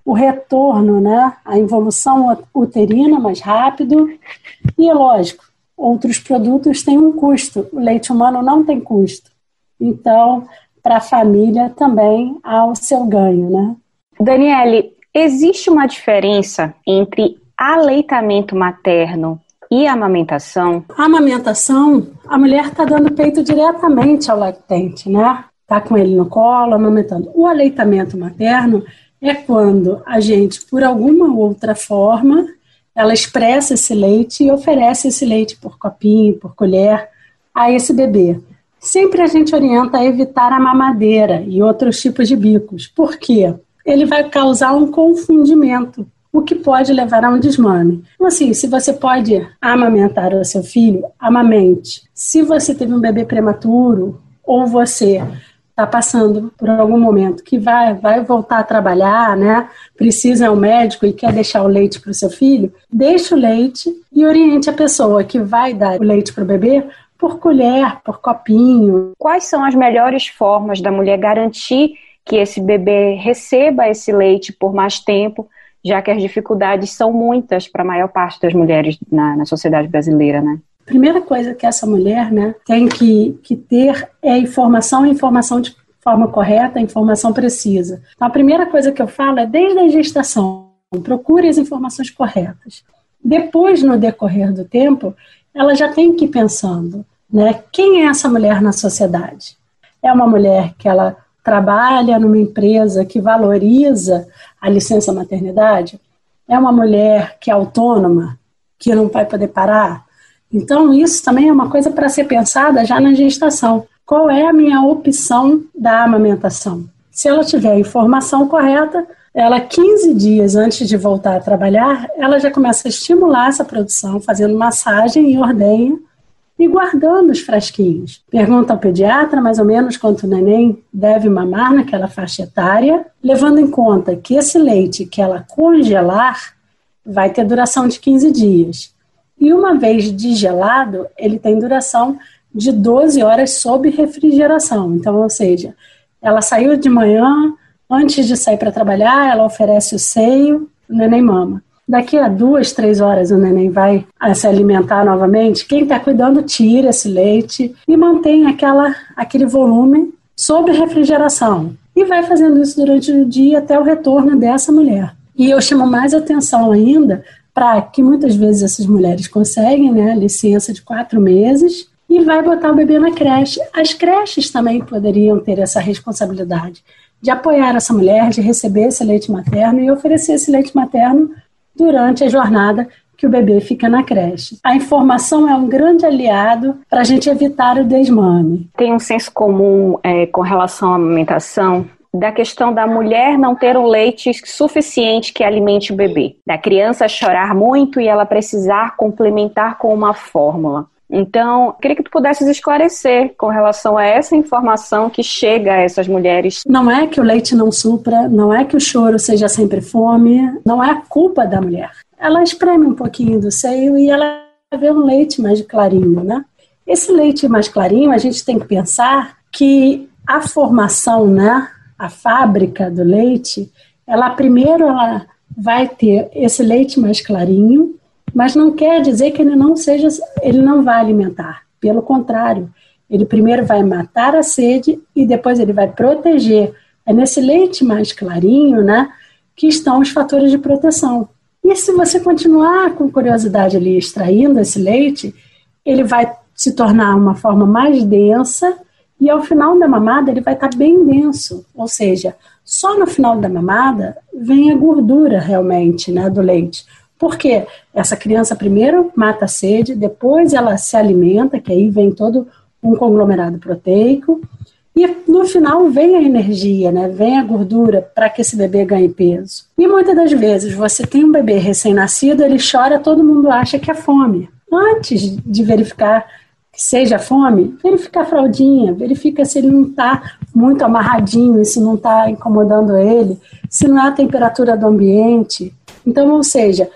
o retorno, né, a evolução uterina mais rápido e, lógico, outros produtos têm um custo. O leite humano não tem custo. Então, para a família também há o seu ganho, né? Daniele, existe uma diferença entre aleitamento materno e amamentação? A amamentação, a mulher está dando peito diretamente ao lactente, né? Está com ele no colo, amamentando. O aleitamento materno é quando a gente, por alguma outra forma, ela expressa esse leite e oferece esse leite por copinho, por colher a esse bebê. Sempre a gente orienta a evitar a mamadeira e outros tipos de bicos. Por quê? Ele vai causar um confundimento o que pode levar a um desmame. Então, assim, se você pode amamentar o seu filho, amamente. Se você teve um bebê prematuro ou você está passando por algum momento que vai, vai voltar a trabalhar, né? Precisa ir ao médico e quer deixar o leite para o seu filho, deixe o leite e oriente a pessoa que vai dar o leite para o bebê por colher, por copinho. Quais são as melhores formas da mulher garantir que esse bebê receba esse leite por mais tempo já que as dificuldades são muitas para a maior parte das mulheres na, na sociedade brasileira, né? Primeira coisa que essa mulher né, tem que, que ter é informação informação de forma correta, informação precisa. Então, a primeira coisa que eu falo é desde a gestação, procure as informações corretas. Depois, no decorrer do tempo, ela já tem que ir pensando, né, quem é essa mulher na sociedade? É uma mulher que ela trabalha numa empresa que valoriza a licença maternidade, é uma mulher que é autônoma, que não vai poder parar. Então, isso também é uma coisa para ser pensada já na gestação. Qual é a minha opção da amamentação? Se ela tiver a informação correta, ela 15 dias antes de voltar a trabalhar, ela já começa a estimular essa produção, fazendo massagem e ordenha e guardando os frasquinhos. Pergunta ao pediatra mais ou menos quanto o neném deve mamar naquela faixa etária, levando em conta que esse leite que ela congelar vai ter duração de 15 dias. E uma vez digelado, ele tem duração de 12 horas sob refrigeração. Então, ou seja, ela saiu de manhã, antes de sair para trabalhar, ela oferece o seio, o neném mama. Daqui a duas, três horas o neném vai se alimentar novamente. Quem está cuidando tira esse leite e mantém aquela, aquele volume sob refrigeração. E vai fazendo isso durante o dia até o retorno dessa mulher. E eu chamo mais atenção ainda que muitas vezes essas mulheres conseguem né, licença de quatro meses e vai botar o bebê na creche. As creches também poderiam ter essa responsabilidade de apoiar essa mulher, de receber esse leite materno e oferecer esse leite materno durante a jornada que o bebê fica na creche. A informação é um grande aliado para a gente evitar o desmame. Tem um senso comum é, com relação à amamentação da questão da mulher não ter um leite suficiente que alimente o bebê, da criança chorar muito e ela precisar complementar com uma fórmula. Então, queria que tu pudesses esclarecer com relação a essa informação que chega a essas mulheres. Não é que o leite não supra, não é que o choro seja sempre fome, não é a culpa da mulher. Ela espreme um pouquinho do seio e ela vê um leite mais clarinho, né? Esse leite mais clarinho, a gente tem que pensar que a formação, né, a fábrica do leite, ela primeiro ela vai ter esse leite mais clarinho, mas não quer dizer que ele não seja, ele não vai alimentar. Pelo contrário, ele primeiro vai matar a sede e depois ele vai proteger. É nesse leite mais clarinho, né, que estão os fatores de proteção. E se você continuar com curiosidade ali extraindo esse leite, ele vai se tornar uma forma mais densa e ao final da mamada ele vai estar bem denso, ou seja, só no final da mamada vem a gordura realmente, né, do leite. Porque essa criança primeiro mata a sede, depois ela se alimenta, que aí vem todo um conglomerado proteico, e no final vem a energia, né? vem a gordura para que esse bebê ganhe peso. E muitas das vezes você tem um bebê recém-nascido, ele chora, todo mundo acha que é fome. Antes de verificar seja fome, verifica a fraldinha, verifica se ele não está muito amarradinho, se não está incomodando ele, se não é a temperatura do ambiente. Então, ou seja,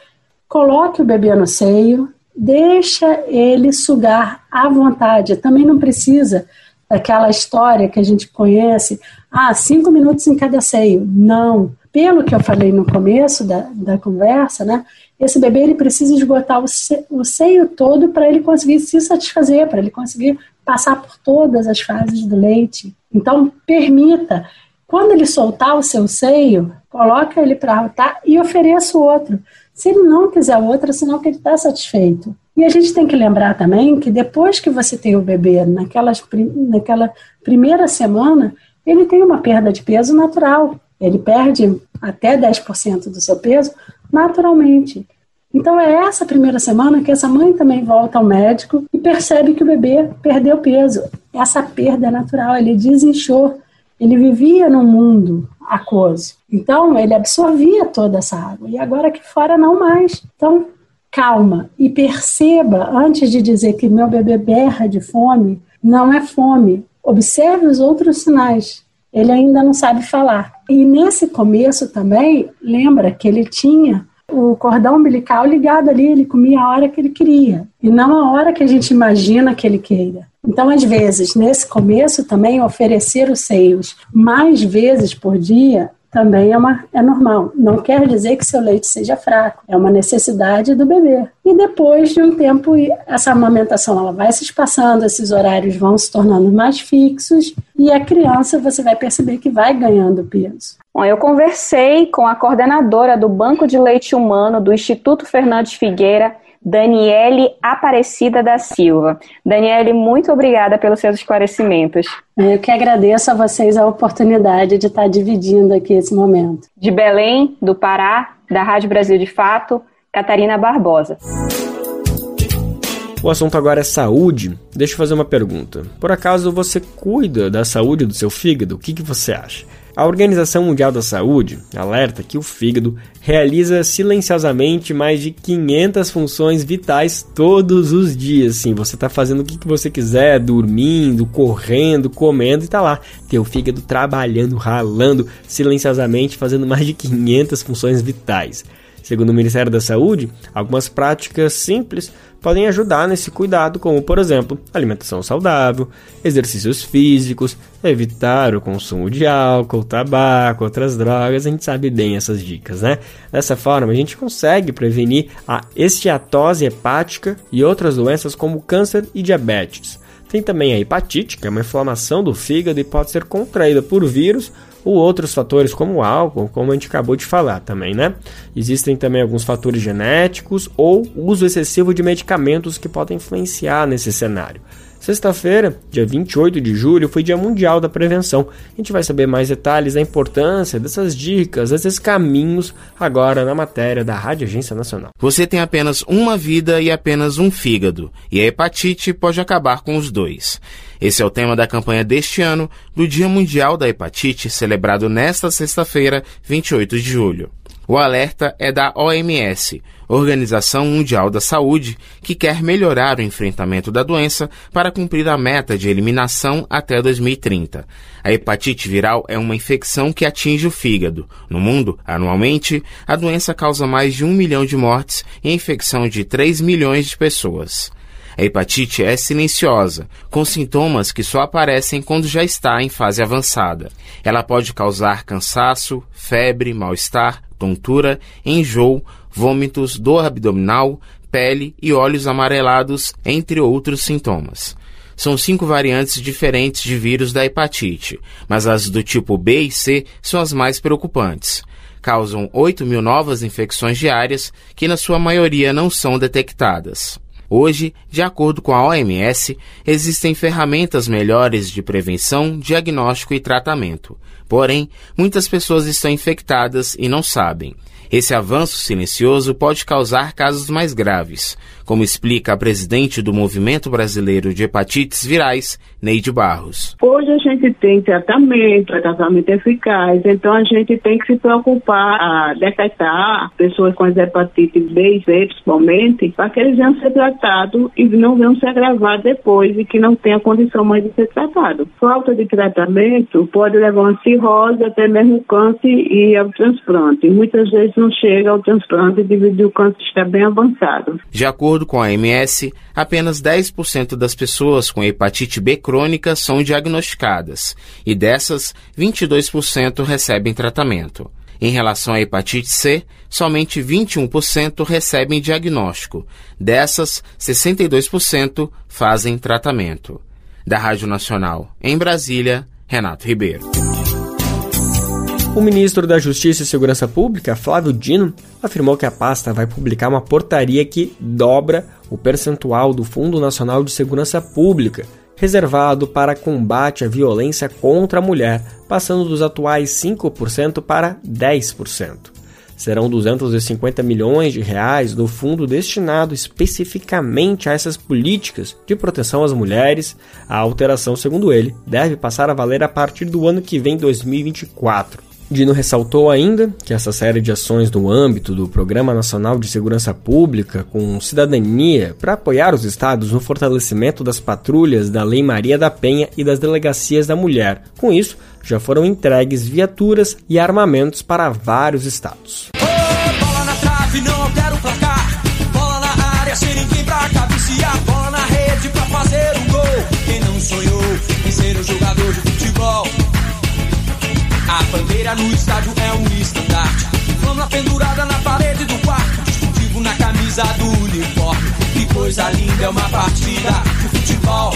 coloque o bebê no seio, deixa ele sugar à vontade. Também não precisa daquela história que a gente conhece, ah, cinco minutos em cada seio. Não. Pelo que eu falei no começo da, da conversa, né, esse bebê ele precisa esgotar o, se, o seio todo para ele conseguir se satisfazer, para ele conseguir passar por todas as fases do leite. Então, permita. Quando ele soltar o seu seio, coloca ele para rotar e ofereça o outro. Se ele não quiser o outro, é sinal que ele está satisfeito. E a gente tem que lembrar também que depois que você tem o bebê, naquelas, naquela primeira semana, ele tem uma perda de peso natural. Ele perde até 10% do seu peso naturalmente. Então é essa primeira semana que essa mãe também volta ao médico e percebe que o bebê perdeu peso. Essa perda é natural, ele desinchou. Ele vivia num mundo aquoso. Então ele absorvia toda essa água e agora aqui fora não mais. Então calma e perceba antes de dizer que meu bebê berra de fome, não é fome. Observe os outros sinais. Ele ainda não sabe falar. E nesse começo também, lembra que ele tinha o cordão umbilical ligado ali, ele comia a hora que ele queria, e não a hora que a gente imagina que ele queira. Então, às vezes, nesse começo também, oferecer os seios mais vezes por dia também é, uma, é normal. Não quer dizer que seu leite seja fraco, é uma necessidade do bebê. E depois de um tempo, essa amamentação ela vai se espaçando, esses horários vão se tornando mais fixos e a criança você vai perceber que vai ganhando peso. Bom, eu conversei com a coordenadora do Banco de Leite Humano do Instituto Fernandes Figueira, Daniele Aparecida da Silva. Daniele, muito obrigada pelos seus esclarecimentos. Eu que agradeço a vocês a oportunidade de estar dividindo aqui esse momento. De Belém, do Pará, da Rádio Brasil de Fato, Catarina Barbosa. O assunto agora é saúde. Deixa eu fazer uma pergunta. Por acaso você cuida da saúde do seu fígado? O que, que você acha? A Organização Mundial da Saúde alerta que o fígado realiza silenciosamente mais de 500 funções vitais todos os dias. Sim, você está fazendo o que você quiser, dormindo, correndo, comendo e está lá. Teu fígado trabalhando, ralando silenciosamente, fazendo mais de 500 funções vitais. Segundo o Ministério da Saúde, algumas práticas simples podem ajudar nesse cuidado, como por exemplo, alimentação saudável, exercícios físicos, evitar o consumo de álcool, tabaco, outras drogas, a gente sabe bem essas dicas, né? Dessa forma, a gente consegue prevenir a esteatose hepática e outras doenças como câncer e diabetes. Tem também a hepatite, que é uma inflamação do fígado e pode ser contraída por vírus ou outros fatores como o álcool, como a gente acabou de falar também, né? Existem também alguns fatores genéticos ou uso excessivo de medicamentos que podem influenciar nesse cenário. Sexta-feira, dia 28 de julho, foi Dia Mundial da Prevenção. A gente vai saber mais detalhes da importância dessas dicas, desses caminhos, agora na matéria da Rádio Agência Nacional. Você tem apenas uma vida e apenas um fígado, e a hepatite pode acabar com os dois. Esse é o tema da campanha deste ano do Dia Mundial da Hepatite, celebrado nesta sexta-feira, 28 de julho. O alerta é da OMS, Organização Mundial da Saúde, que quer melhorar o enfrentamento da doença para cumprir a meta de eliminação até 2030. A hepatite viral é uma infecção que atinge o fígado. No mundo, anualmente, a doença causa mais de um milhão de mortes e a infecção de 3 milhões de pessoas. A hepatite é silenciosa, com sintomas que só aparecem quando já está em fase avançada. Ela pode causar cansaço, febre, mal-estar, tontura, enjoo, vômitos, dor abdominal, pele e olhos amarelados, entre outros sintomas. São cinco variantes diferentes de vírus da hepatite, mas as do tipo B e C são as mais preocupantes. causam 8 mil novas infecções diárias que, na sua maioria, não são detectadas. Hoje, de acordo com a OMS, existem ferramentas melhores de prevenção, diagnóstico e tratamento. Porém, muitas pessoas estão infectadas e não sabem. Esse avanço silencioso pode causar casos mais graves, como explica a presidente do Movimento Brasileiro de Hepatites Virais, Neide Barros. Hoje a gente tem tratamento, é tratamento eficaz, então a gente tem que se preocupar a detectar pessoas com as hepatites B e C, principalmente, para que eles venham ser tratados e não venham se agravar depois e que não tenha condição mais de ser tratado. Falta de tratamento pode levar a cirrose, até mesmo câncer e ao transplante. Muitas vezes não chega ao transplante devido ao câncer estar bem avançado. De acordo com a OMS, apenas 10% das pessoas com hepatite B crônica são diagnosticadas e dessas, 22% recebem tratamento. Em relação à hepatite C, somente 21% recebem diagnóstico. Dessas, 62% fazem tratamento. Da Rádio Nacional, em Brasília, Renato Ribeiro. O ministro da Justiça e Segurança Pública, Flávio Dino, afirmou que a pasta vai publicar uma portaria que dobra o percentual do Fundo Nacional de Segurança Pública, reservado para combate à violência contra a mulher, passando dos atuais 5% para 10%. Serão 250 milhões de reais do fundo destinado especificamente a essas políticas de proteção às mulheres. A alteração, segundo ele, deve passar a valer a partir do ano que vem, 2024. Dino ressaltou ainda que essa série de ações no âmbito do Programa Nacional de Segurança Pública com cidadania para apoiar os estados no fortalecimento das patrulhas da Lei Maria da Penha e das delegacias da mulher. Com isso, já foram entregues viaturas e armamentos para vários estados. A bandeira no estádio é um estandarte. Flama pendurada na parede do quarto. Distintivo na camisa do uniforme. Que coisa linda é uma partida de futebol.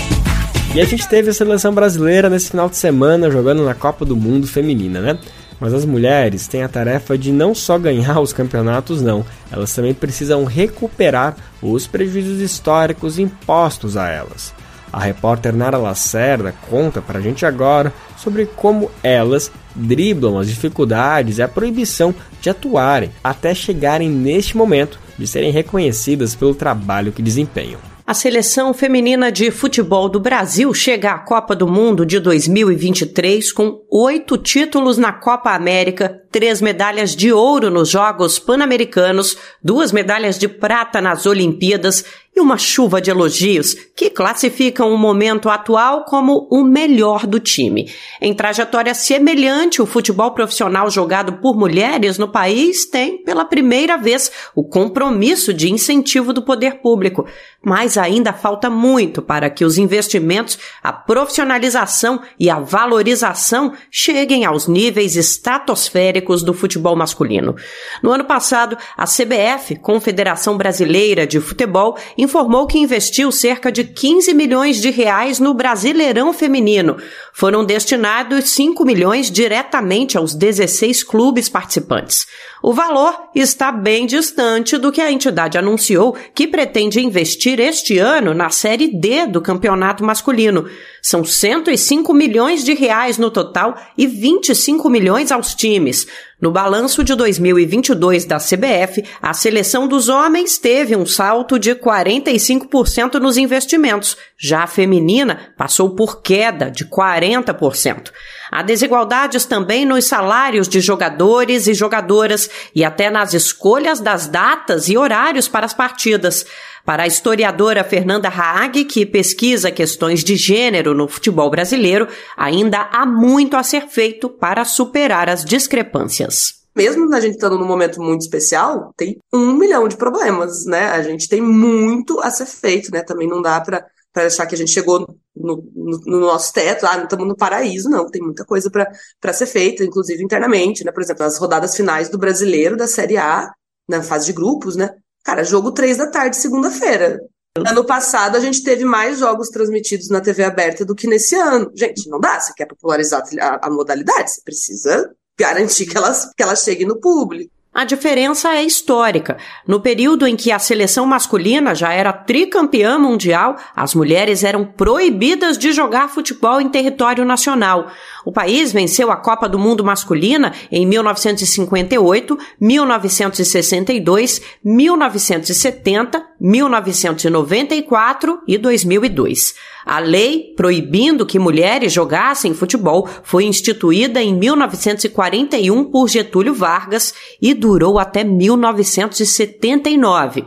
E a gente teve a seleção brasileira nesse final de semana jogando na Copa do Mundo Feminina, né? Mas as mulheres têm a tarefa de não só ganhar os campeonatos, não. Elas também precisam recuperar os prejuízos históricos impostos a elas. A repórter Nara Lacerda conta pra gente agora sobre como elas driblam as dificuldades e a proibição de atuarem até chegarem neste momento de serem reconhecidas pelo trabalho que desempenham. A seleção feminina de futebol do Brasil chega à Copa do Mundo de 2023 com oito títulos na Copa América, três medalhas de ouro nos Jogos Pan-Americanos, duas medalhas de prata nas Olimpíadas e uma chuva de elogios que classificam o momento atual como o melhor do time. Em trajetória semelhante, o futebol profissional jogado por mulheres no país tem, pela primeira vez, o compromisso de incentivo do poder público. Mas ainda falta muito para que os investimentos, a profissionalização e a valorização cheguem aos níveis estratosféricos do futebol masculino. No ano passado, a CBF, Confederação Brasileira de Futebol, informou que investiu cerca de 15 milhões de reais no Brasileirão Feminino. Foram destinados 5 milhões diretamente aos 16 clubes participantes. O valor está bem distante do que a entidade anunciou que pretende investir este ano na Série D do campeonato masculino. São 105 milhões de reais no total e 25 milhões aos times. No balanço de 2022 da CBF, a seleção dos homens teve um salto de 45% nos investimentos. Já a feminina passou por queda de 40%. Há desigualdades também nos salários de jogadores e jogadoras e até nas escolhas das datas e horários para as partidas. Para a historiadora Fernanda Haag, que pesquisa questões de gênero no futebol brasileiro, ainda há muito a ser feito para superar as discrepâncias mesmo a gente estando num momento muito especial, tem um milhão de problemas, né? A gente tem muito a ser feito, né? Também não dá para achar que a gente chegou no, no, no nosso teto, ah, não estamos no paraíso, não. Tem muita coisa para ser feita, inclusive internamente, né? Por exemplo, as rodadas finais do brasileiro da Série A, na fase de grupos, né? Cara, jogo três da tarde, segunda-feira. Ano passado a gente teve mais jogos transmitidos na TV aberta do que nesse ano. Gente, não dá. Você quer popularizar a, a modalidade, você precisa garantir que ela, que ela chegue no público. A diferença é histórica. No período em que a seleção masculina já era tricampeã mundial, as mulheres eram proibidas de jogar futebol em território nacional. O país venceu a Copa do Mundo masculina em 1958, 1962, 1970, 1994 e 2002. A lei proibindo que mulheres jogassem futebol foi instituída em 1941 por Getúlio Vargas e durou até 1979.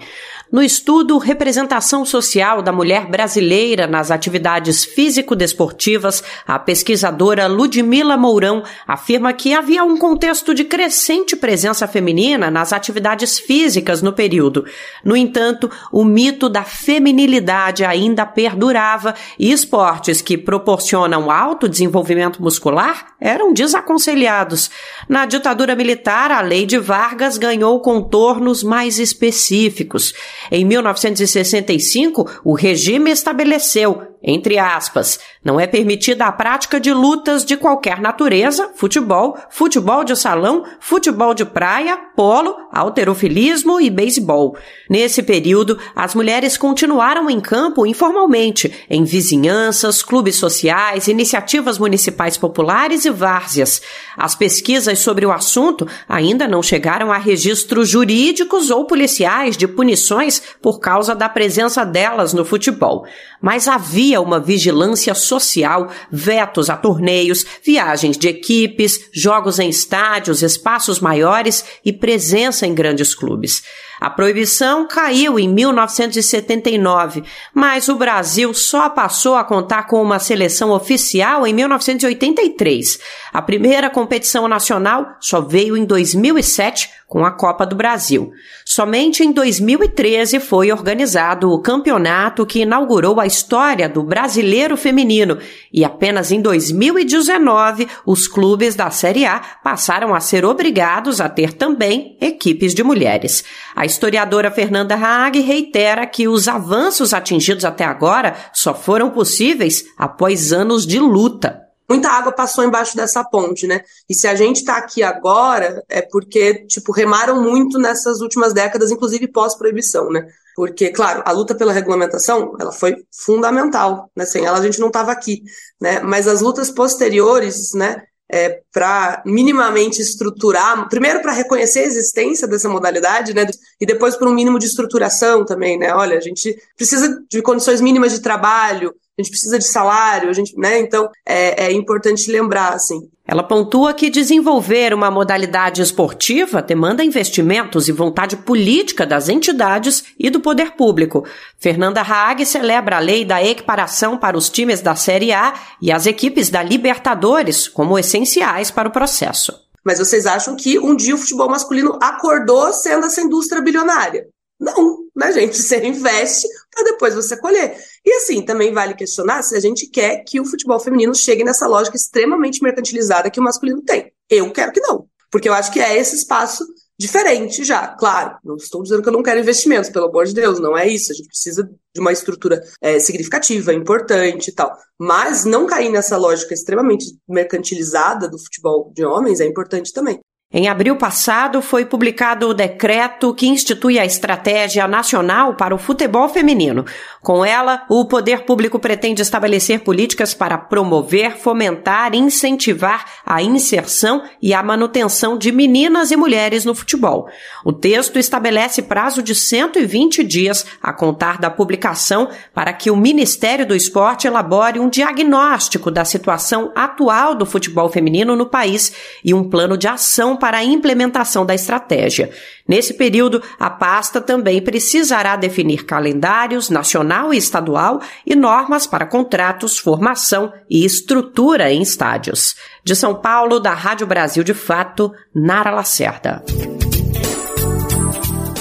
No estudo Representação Social da Mulher Brasileira nas Atividades Físico-Desportivas, a pesquisadora Ludmila Mourão afirma que havia um contexto de crescente presença feminina nas atividades físicas no período. No entanto, o mito da feminilidade ainda perdurava e esportes que proporcionam alto desenvolvimento muscular eram desaconselhados. Na ditadura militar, a lei de Vargas ganhou contornos mais específicos. Em 1965, o regime estabeleceu entre aspas, não é permitida a prática de lutas de qualquer natureza, futebol, futebol de salão, futebol de praia, polo, alterofilismo e beisebol. Nesse período, as mulheres continuaram em campo informalmente, em vizinhanças, clubes sociais, iniciativas municipais populares e várzeas. As pesquisas sobre o assunto ainda não chegaram a registros jurídicos ou policiais de punições por causa da presença delas no futebol. Mas havia havia uma vigilância social, vetos a torneios, viagens de equipes, jogos em estádios, espaços maiores e presença em grandes clubes. A proibição caiu em 1979, mas o Brasil só passou a contar com uma seleção oficial em 1983. A primeira competição nacional só veio em 2007 com a Copa do Brasil. Somente em 2013 foi organizado o campeonato que inaugurou a história do brasileiro feminino e apenas em 2019 os clubes da Série A passaram a ser obrigados a ter também equipes de mulheres. A historiadora Fernanda Haag reitera que os avanços atingidos até agora só foram possíveis após anos de luta muita água passou embaixo dessa ponte, né? E se a gente está aqui agora, é porque, tipo, remaram muito nessas últimas décadas, inclusive pós-proibição, né? Porque, claro, a luta pela regulamentação, ela foi fundamental, né? Sem ela a gente não estava aqui, né? Mas as lutas posteriores, né? É, para minimamente estruturar, primeiro para reconhecer a existência dessa modalidade, né, e depois por um mínimo de estruturação também, né, olha, a gente precisa de condições mínimas de trabalho, a gente precisa de salário, a gente, né? Então é, é importante lembrar, assim. Ela pontua que desenvolver uma modalidade esportiva demanda investimentos e vontade política das entidades e do poder público. Fernanda Haag celebra a lei da equiparação para os times da Série A e as equipes da Libertadores como essenciais para o processo. Mas vocês acham que um dia o futebol masculino acordou sendo essa indústria bilionária? Não, né, gente? Você investe para depois você colher. E assim, também vale questionar se a gente quer que o futebol feminino chegue nessa lógica extremamente mercantilizada que o masculino tem. Eu quero que não. Porque eu acho que é esse espaço diferente já. Claro, não estou dizendo que eu não quero investimentos, pelo amor de Deus, não é isso. A gente precisa de uma estrutura é, significativa, importante e tal. Mas não cair nessa lógica extremamente mercantilizada do futebol de homens é importante também. Em abril passado, foi publicado o decreto que institui a Estratégia Nacional para o Futebol Feminino. Com ela, o poder público pretende estabelecer políticas para promover, fomentar e incentivar a inserção e a manutenção de meninas e mulheres no futebol. O texto estabelece prazo de 120 dias a contar da publicação para que o Ministério do Esporte elabore um diagnóstico da situação atual do futebol feminino no país e um plano de ação para a implementação da estratégia. Nesse período, a pasta também precisará definir calendários nacional e estadual e normas para contratos, formação e estrutura em estádios. De São Paulo, da Rádio Brasil de Fato, Nara Lacerda.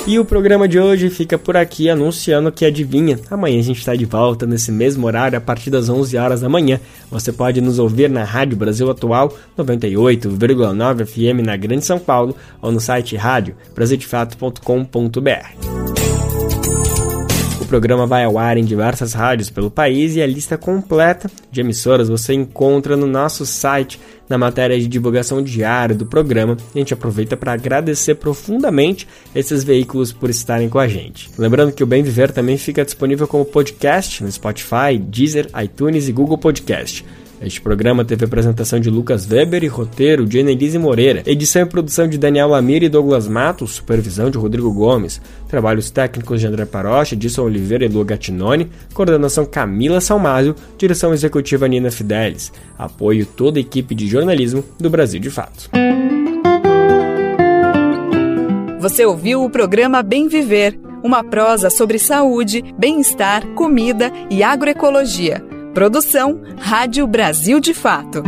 E o programa de hoje fica por aqui anunciando que adivinha, amanhã a gente está de volta nesse mesmo horário a partir das 11 horas da manhã. Você pode nos ouvir na Rádio Brasil Atual 98,9 FM na Grande São Paulo ou no site rádio brasildefato.com.br programa vai ao ar em diversas rádios pelo país e a lista completa de emissoras você encontra no nosso site na matéria de divulgação diária do programa. A gente aproveita para agradecer profundamente esses veículos por estarem com a gente. Lembrando que o Bem Viver também fica disponível como podcast no Spotify, Deezer, iTunes e Google Podcast. Este programa teve apresentação de Lucas Weber e roteiro de Annelise Moreira, edição e produção de Daniel Lamir e Douglas Matos, supervisão de Rodrigo Gomes, trabalhos técnicos de André Parocha, Edson Oliveira e Lu Gattinoni, coordenação Camila Salmásio, direção executiva Nina Fidelis, apoio toda a equipe de jornalismo do Brasil de Fato. Você ouviu o programa Bem Viver, uma prosa sobre saúde, bem-estar, comida e agroecologia Produção Rádio Brasil de Fato.